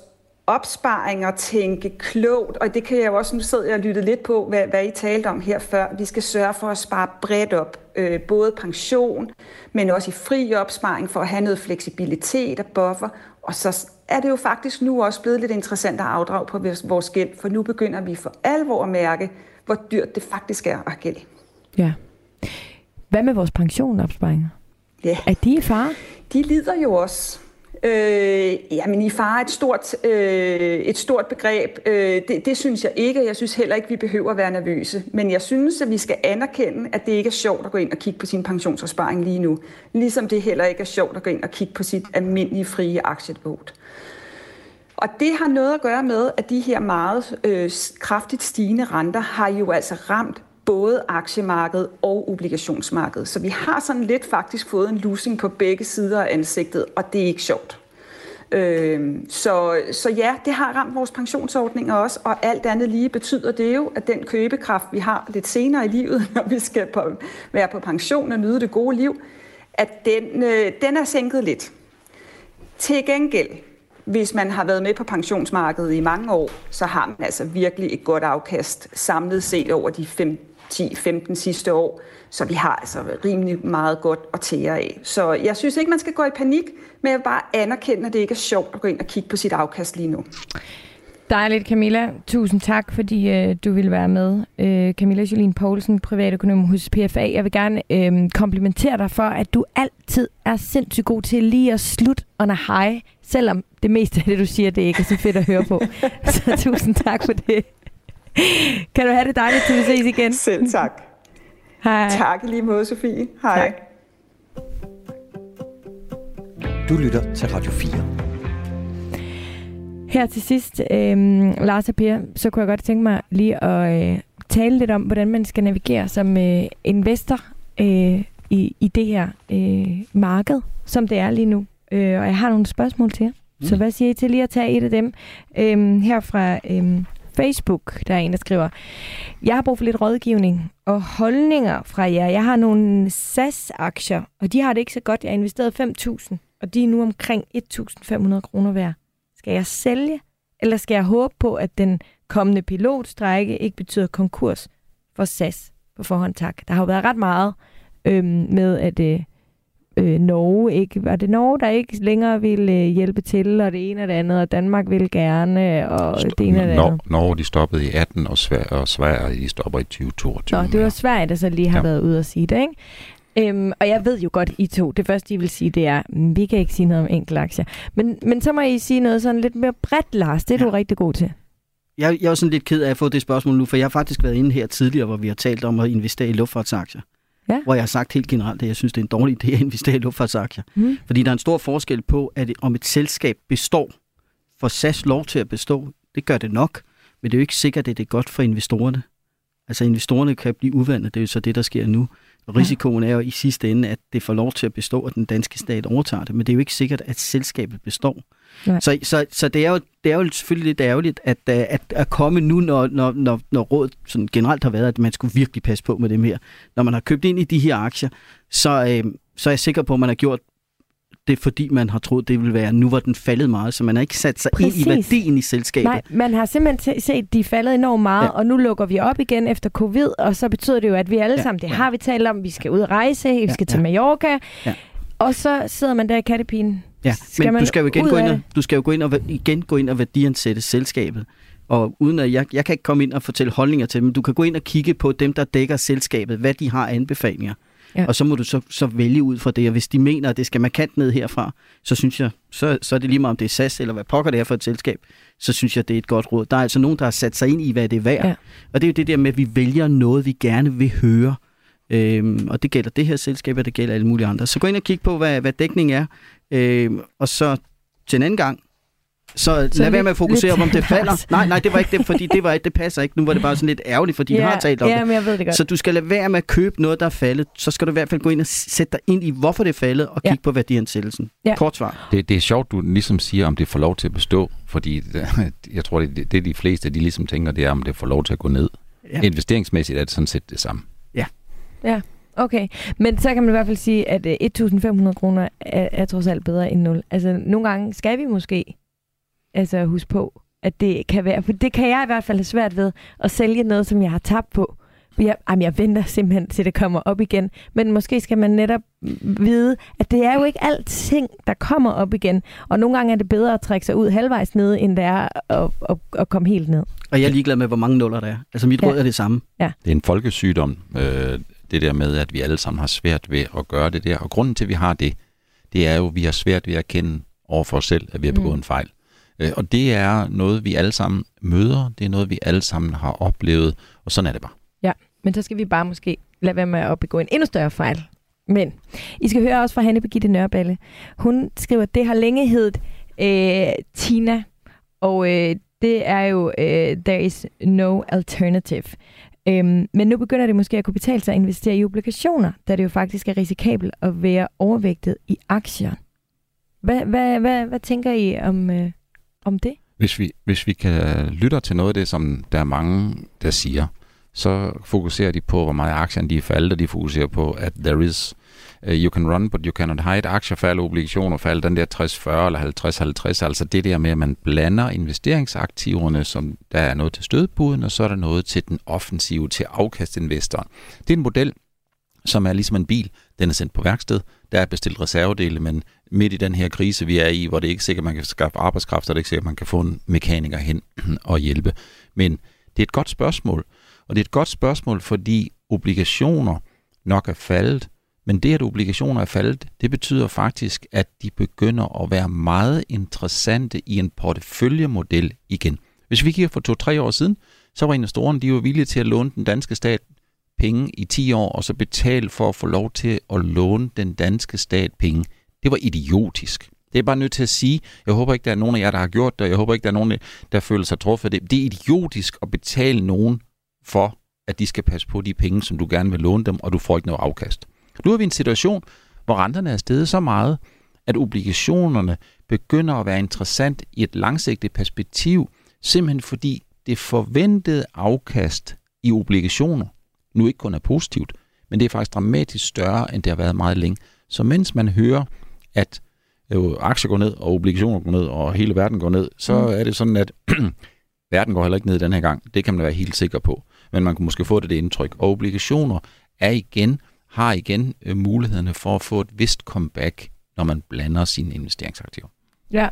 opsparinger tænke klogt, og det kan jeg jo også, nu sidder jeg og lyttet lidt på, hvad, hvad I talte om her før. Vi skal sørge for at spare bredt op, øh, både pension, men også i fri opsparing for at have noget fleksibilitet og buffer. Og så er det jo faktisk nu også blevet lidt interessant at afdrage på vores gæld, for nu begynder vi for alvor at mærke, hvor dyrt det faktisk er at have gæld. Ja. Hvad med vores pensionopsparinger? Ja. Er de i fare? De lider jo også Øh, jamen i far et stort, øh, et stort begreb, øh, det, det synes jeg ikke. Jeg synes heller ikke, vi behøver at være nervøse. Men jeg synes, at vi skal anerkende, at det ikke er sjovt at gå ind og kigge på sin pensionsopsparing lige nu. Ligesom det heller ikke er sjovt at gå ind og kigge på sit almindelige frie aktiebort. Og det har noget at gøre med, at de her meget øh, kraftigt stigende renter har jo altså ramt både aktiemarkedet og obligationsmarkedet. Så vi har sådan lidt faktisk fået en losing på begge sider af ansigtet, og det er ikke sjovt. Øh, så, så ja, det har ramt vores pensionsordninger også, og alt andet lige betyder det jo, at den købekraft, vi har lidt senere i livet, når vi skal på, være på pension og nyde det gode liv, at den, øh, den er sænket lidt. Til gengæld, hvis man har været med på pensionsmarkedet i mange år, så har man altså virkelig et godt afkast samlet set over de fem, 10-15 sidste år. Så vi har altså rimelig meget godt at tære af. Så jeg synes ikke, man skal gå i panik, men jeg vil bare anerkende, at det ikke er sjovt at gå ind og kigge på sit afkast lige nu. Dejligt, Camilla. Tusind tak, fordi øh, du ville være med. Øh, Camilla Jolien Poulsen, privatøkonom hos PFA. Jeg vil gerne øh, komplimentere dig for, at du altid er sindssygt god til lige at slutte under hej, selvom det meste af det, du siger, det ikke er så fedt at høre på. så tusind tak for det. Kan du have det dejligt, til vi ses igen? Selv tak. Hej. Tak lige måde, Sofie. Hej. Tak. Du lytter til Radio 4. Her til sidst, øh, Lars og Per, så kunne jeg godt tænke mig lige at øh, tale lidt om, hvordan man skal navigere som øh, investor øh, i, i det her øh, marked, som det er lige nu. Øh, og jeg har nogle spørgsmål til jer. Mm. Så hvad siger I til lige at tage et af dem øh, her fra øh, Facebook? Der er en, der skriver, jeg har brug for lidt rådgivning og holdninger fra jer. Jeg har nogle SAS-aktier, og de har det ikke så godt. Jeg har investeret 5.000, og de er nu omkring 1.500 kroner værd. Skal jeg sælge, eller skal jeg håbe på, at den kommende pilotstrække ikke betyder konkurs for SAS på forhånd? Tak. Der har jo været ret meget øhm, med, at øh, øh, Norge ikke... Var det Norge, der ikke længere ville øh, hjælpe til, og det ene og det andet, og Danmark ville gerne, og Stop, det ene og det andet? Norge, de stoppede i 18, og Sverige, og Sverige de stopper i 2022. Nå, det var Sverige, der så lige har ja. været ude og sige det, ikke? Øhm, og jeg ved jo godt, I to, det første, I vil sige, det er, mm, vi kan ikke sige noget om enkeltaktier. Men, men så må I sige noget sådan lidt mere bredt, Lars. Det er ja. du rigtig god til. Jeg, jeg er sådan lidt ked af at få det spørgsmål nu, for jeg har faktisk været inde her tidligere, hvor vi har talt om at investere i luftfartsaktier. Ja. Hvor jeg har sagt helt generelt, at jeg synes, det er en dårlig idé at investere i luftfartsaktier. Mm. Fordi der er en stor forskel på, at om et selskab består, for SAS lov til at bestå, det gør det nok, men det er jo ikke sikkert, at det er godt for investorerne. Altså investorerne kan blive uvandet, det er jo så det, der sker nu. Risikoen er jo i sidste ende, at det får lov til at bestå, og den danske stat overtager det, men det er jo ikke sikkert, at selskabet består. Så, så, så det, er jo, det er jo selvfølgelig lidt ærgerligt at, at, at komme nu, når, når, når, når rådet sådan generelt har været, at man skulle virkelig passe på med det mere. Når man har købt ind i de her aktier, så, øh, så er jeg sikker på, at man har gjort det fordi, man har troet, det ville være, nu var den faldet meget, så man har ikke sat sig Præcis. ind i værdien i selskabet. Nej, man har simpelthen set, de er faldet enormt meget, ja. og nu lukker vi op igen efter covid, og så betyder det jo, at vi alle ja. sammen, det ja. har vi talt om, vi skal ud og rejse, vi skal ja. til Mallorca, ja. og så sidder man der i kattepinen. Ja, men du skal jo igen gå ind og, du skal jo gå ind og, igen gå ind og værdiansætte selskabet. Og uden at jeg, jeg kan ikke komme ind og fortælle holdninger til dem, men du kan gå ind og kigge på dem, der dækker selskabet, hvad de har anbefalinger. Ja. Og så må du så, så vælge ud fra det, og hvis de mener, at det skal markant ned herfra, så synes jeg, så, så er det lige meget om det er SAS eller hvad pokker det er for et selskab, så synes jeg, det er et godt råd. Der er altså nogen, der har sat sig ind i, hvad det er værd. Ja. Og det er jo det der med, at vi vælger noget, vi gerne vil høre. Øhm, og det gælder det her selskab, og det gælder alle mulige andre. Så gå ind og kig på, hvad, hvad dækning er, øhm, og så til en anden gang, så, så lad være med at fokusere på, om det falder. Nej, nej, det var ikke det, fordi det var ikke, det passer ikke. Nu var det bare sådan lidt ærgerligt, fordi ja, vi har talt om ja, det. Men jeg ved det godt. Så du skal lade være med at købe noget, der er faldet. Så skal du i hvert fald gå ind og sætte dig ind i, hvorfor det er faldet, og kigge ja. på værdiansættelsen. Ja. Kort svar. Det, det er sjovt, du ligesom siger, om det får lov til at bestå, fordi jeg tror, det, det de fleste, de ligesom tænker, det er, om det får lov til at gå ned. Ja. Investeringsmæssigt er det sådan set det samme. Ja. Okay, men så kan man i hvert fald sige, at 1.500 øh, kroner er, er trods alt bedre end 0. Altså, nogle gange skal vi måske altså huske på, at det kan være, for det kan jeg i hvert fald have svært ved, at sælge noget, som jeg har tabt på. Jeg, jamen, jeg venter simpelthen til det kommer op igen. Men måske skal man netop vide, at det er jo ikke alting, der kommer op igen. Og nogle gange er det bedre at trække sig ud halvvejs ned, end det er at, at, at komme helt ned. Og jeg er ligeglad med, hvor mange nuller der er. Altså mit ja. råd er det samme. Ja. Det er en folkesygdom, øh, det der med, at vi alle sammen har svært ved at gøre det der. Og grunden til, at vi har det, det er jo, at vi har svært ved at kende over for os selv, at vi har begået mm. en fejl. Øh, og det er noget, vi alle sammen møder. Det er noget, vi alle sammen har oplevet. Og sådan er det bare. Ja, men så skal vi bare måske lade være med at begå en endnu større fejl. Men I skal høre også fra Hanne Birgitte Nørballe. Hun skriver, at det har længe heddet øh, Tina, og øh, det er jo øh, There is no alternative. Øhm, men nu begynder det måske at kunne betale sig at investere i obligationer, da det jo faktisk er risikabelt at være overvægtet i aktier. Hvad, hvad, hvad, hvad tænker I om, øh, om det? Hvis vi, hvis vi kan lytte til noget af det, som der er mange, der siger, så fokuserer de på, hvor meget aktierne de er faldet, og de fokuserer på, at there is, Øh, you can run, but you cannot hide. Aktier falder, obligationer falder, den der 60-40 eller 50-50, altså det der med, at man blander investeringsaktiverne, som der er noget til stødbuden, og så er der noget til den offensive, til afkastinvestoren. Det er en model, som er ligesom en bil. Den er sendt på værksted, der er bestilt reservedele, men midt i den her krise, vi er i, hvor det ikke er sikkert, man kan skaffe arbejdskraft, og det er ikke sikkert, man kan få en mekaniker hen og hjælpe. Men det er et godt spørgsmål, og det er et godt spørgsmål, fordi obligationer nok er faldet, men det, at obligationer er faldet, det betyder faktisk, at de begynder at være meget interessante i en porteføljemodel igen. Hvis vi kigger for to-tre år siden, så var investorerne de var villige til at låne den danske stat penge i 10 år, og så betale for at få lov til at låne den danske stat penge. Det var idiotisk. Det er bare nødt til at sige, jeg håber ikke, der er nogen af jer, der har gjort det, og jeg håber ikke, der er nogen, der føler sig truffet. Det, det er idiotisk at betale nogen for, at de skal passe på de penge, som du gerne vil låne dem, og du får ikke noget afkast. Nu er vi i en situation, hvor renterne er steget så meget, at obligationerne begynder at være interessant i et langsigtet perspektiv, simpelthen fordi det forventede afkast i obligationer nu ikke kun er positivt, men det er faktisk dramatisk større, end det har været meget længe. Så mens man hører, at jo, aktier går ned, og obligationer går ned, og hele verden går ned, så mm. er det sådan, at verden går heller ikke ned den her gang. Det kan man være helt sikker på. Men man kan måske få det, det indtryk. Og obligationer er igen, har igen øh, mulighederne for at få et vist comeback, når man blander sine investeringsaktiver. Ja,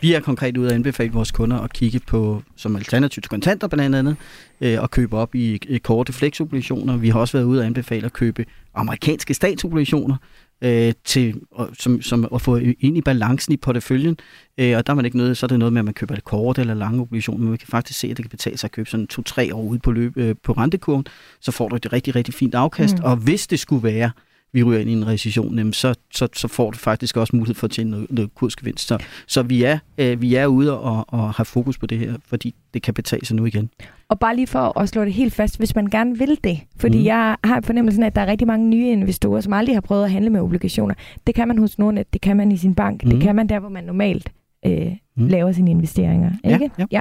vi er konkret ude at anbefale vores kunder at kigge på, som alternativ til kontanter blandt andet, øh, og købe op i, i korte flexobligationer. Vi har også været ude at anbefale at købe amerikanske statsobligationer, øh, til, og, som, som at få ind i balancen i porteføljen. Øh, og der er man ikke noget, så er det noget med, at man køber det korte eller lange obligationer, men man kan faktisk se, at det kan betale sig at købe sådan to-tre år ude på, løb, øh, på rentekurven, så får du et rigtig, rigtig fint afkast. Mm. Og hvis det skulle være, vi ryger ind i en recession, jamen, så, så, så får du faktisk også mulighed for at tjene noget, noget kursgevinst. Så, så vi, er, øh, vi er ude og, og har fokus på det her, fordi det kan betale sig nu igen. Og bare lige for at slå det helt fast, hvis man gerne vil det, fordi mm. jeg har fornemmelsen af, at der er rigtig mange nye investorer, som aldrig har prøvet at handle med obligationer. Det kan man hos Nordnet, det kan man i sin bank, mm. det kan man der, hvor man normalt øh, mm. laver sine investeringer. Ikke? Ja, ja. ja.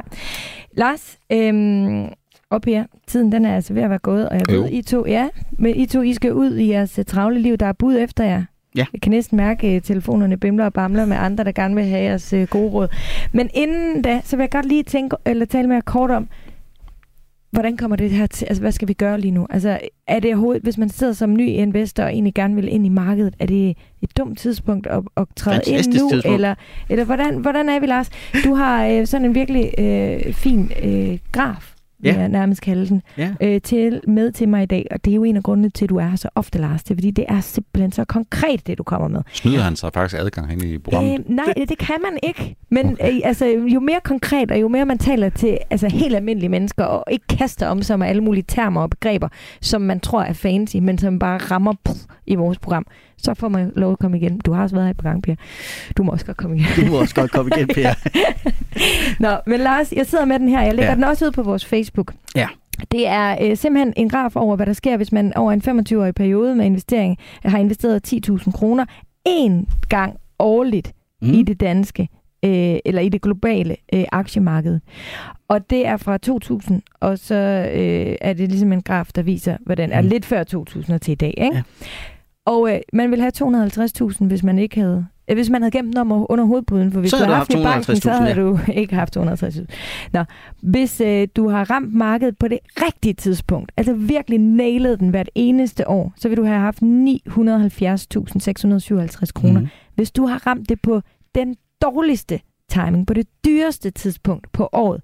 Lars, øh, op her. Tiden den er altså ved at være gået, og jeg ved, I to, ja, men I to, I skal ud i jeres uh, travle liv. Der er bud efter jer. Ja. Jeg kan næsten mærke, at telefonerne bimler og bamler med andre, der gerne vil have jeres uh, gode råd. Men inden da, så vil jeg godt lige tænke, eller tale med jer kort om, hvordan kommer det her til? Altså, hvad skal vi gøre lige nu? Altså, er det overhovedet, hvis man sidder som ny investor og egentlig gerne vil ind i markedet, er det et dumt tidspunkt at, at træde Fantastisk ind nu? Tidspunkt. Eller, eller hvordan, hvordan er vi, Lars? Du har øh, sådan en virkelig øh, fin øh, graf Ja. vil jeg nærmest kalde den, Ja. øh, til, med til mig i dag. Og det er jo en af grundene til, at du er her så ofte, Lars. Det er, fordi det er simpelthen så konkret, det du kommer med. Snyder han sig faktisk adgang ind i programmet? Øh, nej, det, det kan man ikke. Men okay. øh, altså, jo mere konkret, og jo mere man taler til altså, helt almindelige mennesker, og ikke kaster om sig med alle mulige termer og begreber, som man tror er fancy, men som bare rammer pff, i vores program, så får man lov at komme igen. Du har også været her et par gange, Pia. Du må også godt komme igen. Du må også godt komme igen, Per. Nå, men Lars, jeg sidder med den her. Jeg lægger ja. Den også ud på vores Facebook. Ja. Det er øh, simpelthen en graf over, hvad der sker, hvis man over en 25-årig periode med investering har investeret 10.000 kroner én gang årligt mm. i det danske, øh, eller i det globale øh, aktiemarked. Og det er fra 2000, og så øh, er det ligesom en graf, der viser, hvordan er Mm. lidt før 2000 og til i dag. Ikke? Ja. Og øh, man vil have 250.000, hvis man ikke havde øh, hvis man havde gemt den om under hovedpuden, for hvis Så du havde haft haft i banken, så 250.000, havde ja. du ikke haft 250.000. Nå, hvis øh, du har ramt markedet på det rigtige tidspunkt, altså virkelig nailet den hvert eneste år, så vil du have haft 970.657 kroner. Mm. Hvis du har ramt det på den dårligste timing, på det dyreste tidspunkt på året,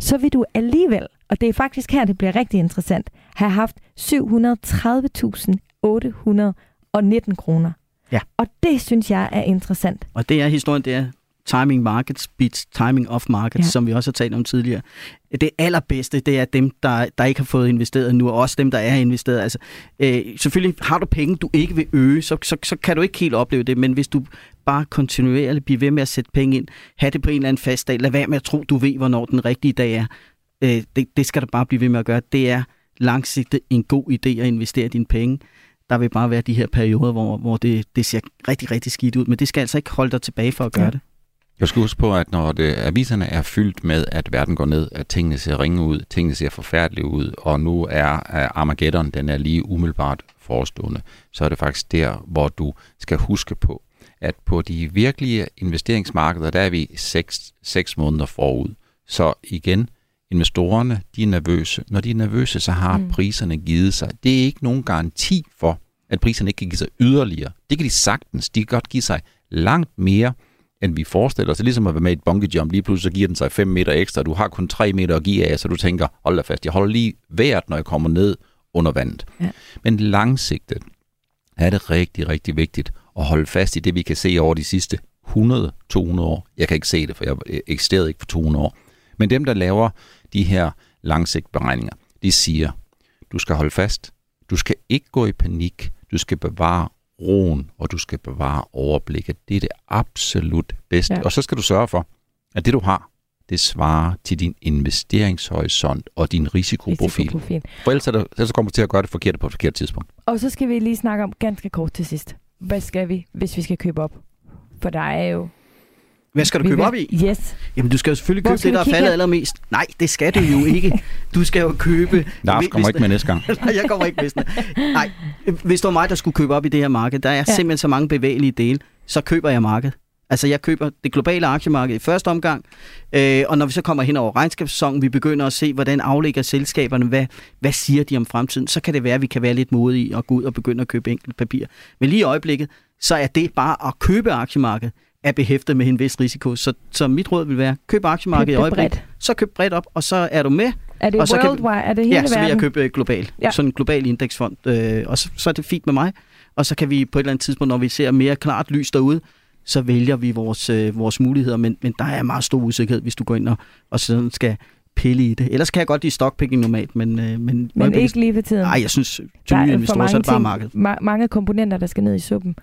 så vil du alligevel, og det er faktisk her, det bliver rigtig interessant, have haft 730.819 kroner. Ja. Og det synes jeg er interessant. Og det er historien, det er timing markets beats timing of markets, ja. som vi også har talt om tidligere. Det allerbedste, det er dem, der, der ikke har fået investeret nu, og også dem, der er investeret. Altså, øh, selvfølgelig har du penge, du ikke vil øge, så, så, så kan du ikke helt opleve det, men hvis du bare kontinuerligt bliver ved med at sætte penge ind, have det på en eller anden fast dag, lad være med at tro, du ved, hvornår den rigtige dag er. Øh, det, det skal du bare blive ved med at gøre. Det er langsigtet en god idé at investere dine penge. Der vil bare være de her perioder, hvor, hvor det, det ser rigtig, rigtig skidt ud, men det skal altså ikke holde dig tilbage for at gøre Ja. det. Jeg skal huske på, at når det, aviserne er fyldt med, at verden går ned, at tingene ser ringe ud, tingene ser forfærdelige ud, og nu er er Armageddon, den er lige umiddelbart forestående, så er det faktisk der, hvor du skal huske på, at på de virkelige investeringsmarkeder, der er vi 6, 6 måneder forud. Så igen, investorerne, de er nervøse. Når de er nervøse, så har Mm. priserne givet sig. Det er ikke nogen garanti for, at priserne ikke kan give sig yderligere. Det kan de sagtens. De kan godt give sig langt mere, end vi forestiller os. Det er ligesom at være med i et bungee jump. Lige pludselig så giver den sig 5 meter ekstra. Du har kun 3 meter at give af, så du tænker, hold da fast, jeg holder lige vejret, når jeg kommer ned under vandet. Ja. Men langsigtet er det rigtig, rigtig vigtigt at holde fast i det, vi kan se over de sidste 100-200 år. Jeg kan ikke se det, for jeg eksisterede ikke for 200 år. Men dem, der laver de her langsigtberegninger, de siger, du skal holde fast. Du skal ikke gå i panik. Du skal bevare roen, og du skal bevare overblikket. Det er det absolut bedste. Ja. Og så skal du sørge for, at det du har, det svarer til din investeringshorisont og din risikoprofil. Risikoprofil. For ellers, er det, ellers kommer du til at gøre det forkert på et forkert tidspunkt. Og så skal vi lige snakke om ganske kort til sidst. Hvad skal vi, hvis vi skal købe op? For der er jo... Hvad skal du købe op i? Yes. Jamen, du skal jo selvfølgelig købe det, der er faldet allermest. Nej, det skal du jo ikke. Du skal jo købe... Lars kommer ikke med næste gang. Nej, jeg kommer ikke med. Nej, hvis det var mig, der skulle købe op i det her marked, der er ja. Ja. simpelthen så mange bevægelige dele, så køber jeg markedet. Altså, jeg køber det globale aktiemarked i første omgang, øh, og når vi så kommer hen over regnskabssæsonen, vi begynder at se, hvordan aflægger selskaberne, hvad, hvad siger de om fremtiden, så kan det være, at vi kan være lidt modige og gå ud og begynde at købe enkelt papir. Men lige i øjeblikket, så er det bare at købe aktiemarkedet, er behæftet med en vis risiko. Så, så mit råd vil være, køb aktiemarkedet Køb i øjeblikket, så køb bredt op, og så er du med, Er det Og så kan worldwide? Er det hele ja, så vil jeg købe øh, global. Ja. Sådan en global indeksfond. Øh, og så, så er det fint med mig. Og så kan vi på et eller andet tidspunkt, når vi ser mere klart lys derude, så vælger vi vores, øh, vores muligheder. Men, men der er meget stor usikkerhed, hvis du går ind og, og sådan skal pille i det. Ellers kan jeg godt lide stockpicking normalt, men... Øh, men Men ikke lige for tiden. Nej, jeg synes, til nye er investorer, så er det bare markedet. Ma- mange komponenter, der skal ned i suppen.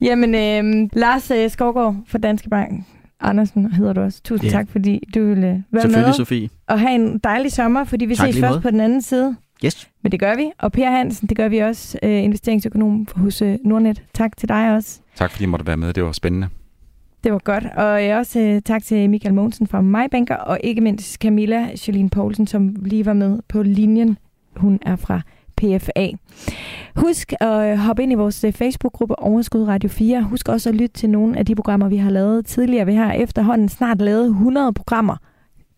Jamen, øh, Lars øh, Skovgaard fra Danske Bank. Andersen hedder du også. Tusind Ja. tak, fordi du ville øh, være Selvfølgelig, med. Sofie. Og have en dejlig sommer, fordi vi Tak ses først måde. på den anden side. Yes. Men det gør vi. Og Per Hansen, det gør vi også. Øh, investeringsøkonom hos øh, Nordnet. Tak til dig også. Tak fordi I måtte være med. Det var spændende. Det var godt. Og øh, også øh, tak til Michael Mogensen fra MyBanker, og ikke mindst Camilla Jolene Poulsen, som lige var med på linjen. Hun er fra PFA. Husk at øh, hoppe ind i vores øh, Facebook-gruppe Overskud Radio 4. Husk også at lytte til nogle af de programmer, vi har lavet tidligere. Vi har efterhånden snart lavet 100 programmer.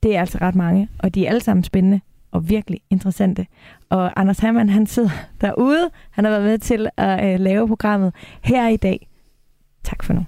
Det er altså ret mange, og de er alle sammen spændende og virkelig interessante. Og Anders Hammann, han sidder derude. Han har været med til at øh, lave programmet her i dag. Tak for nu.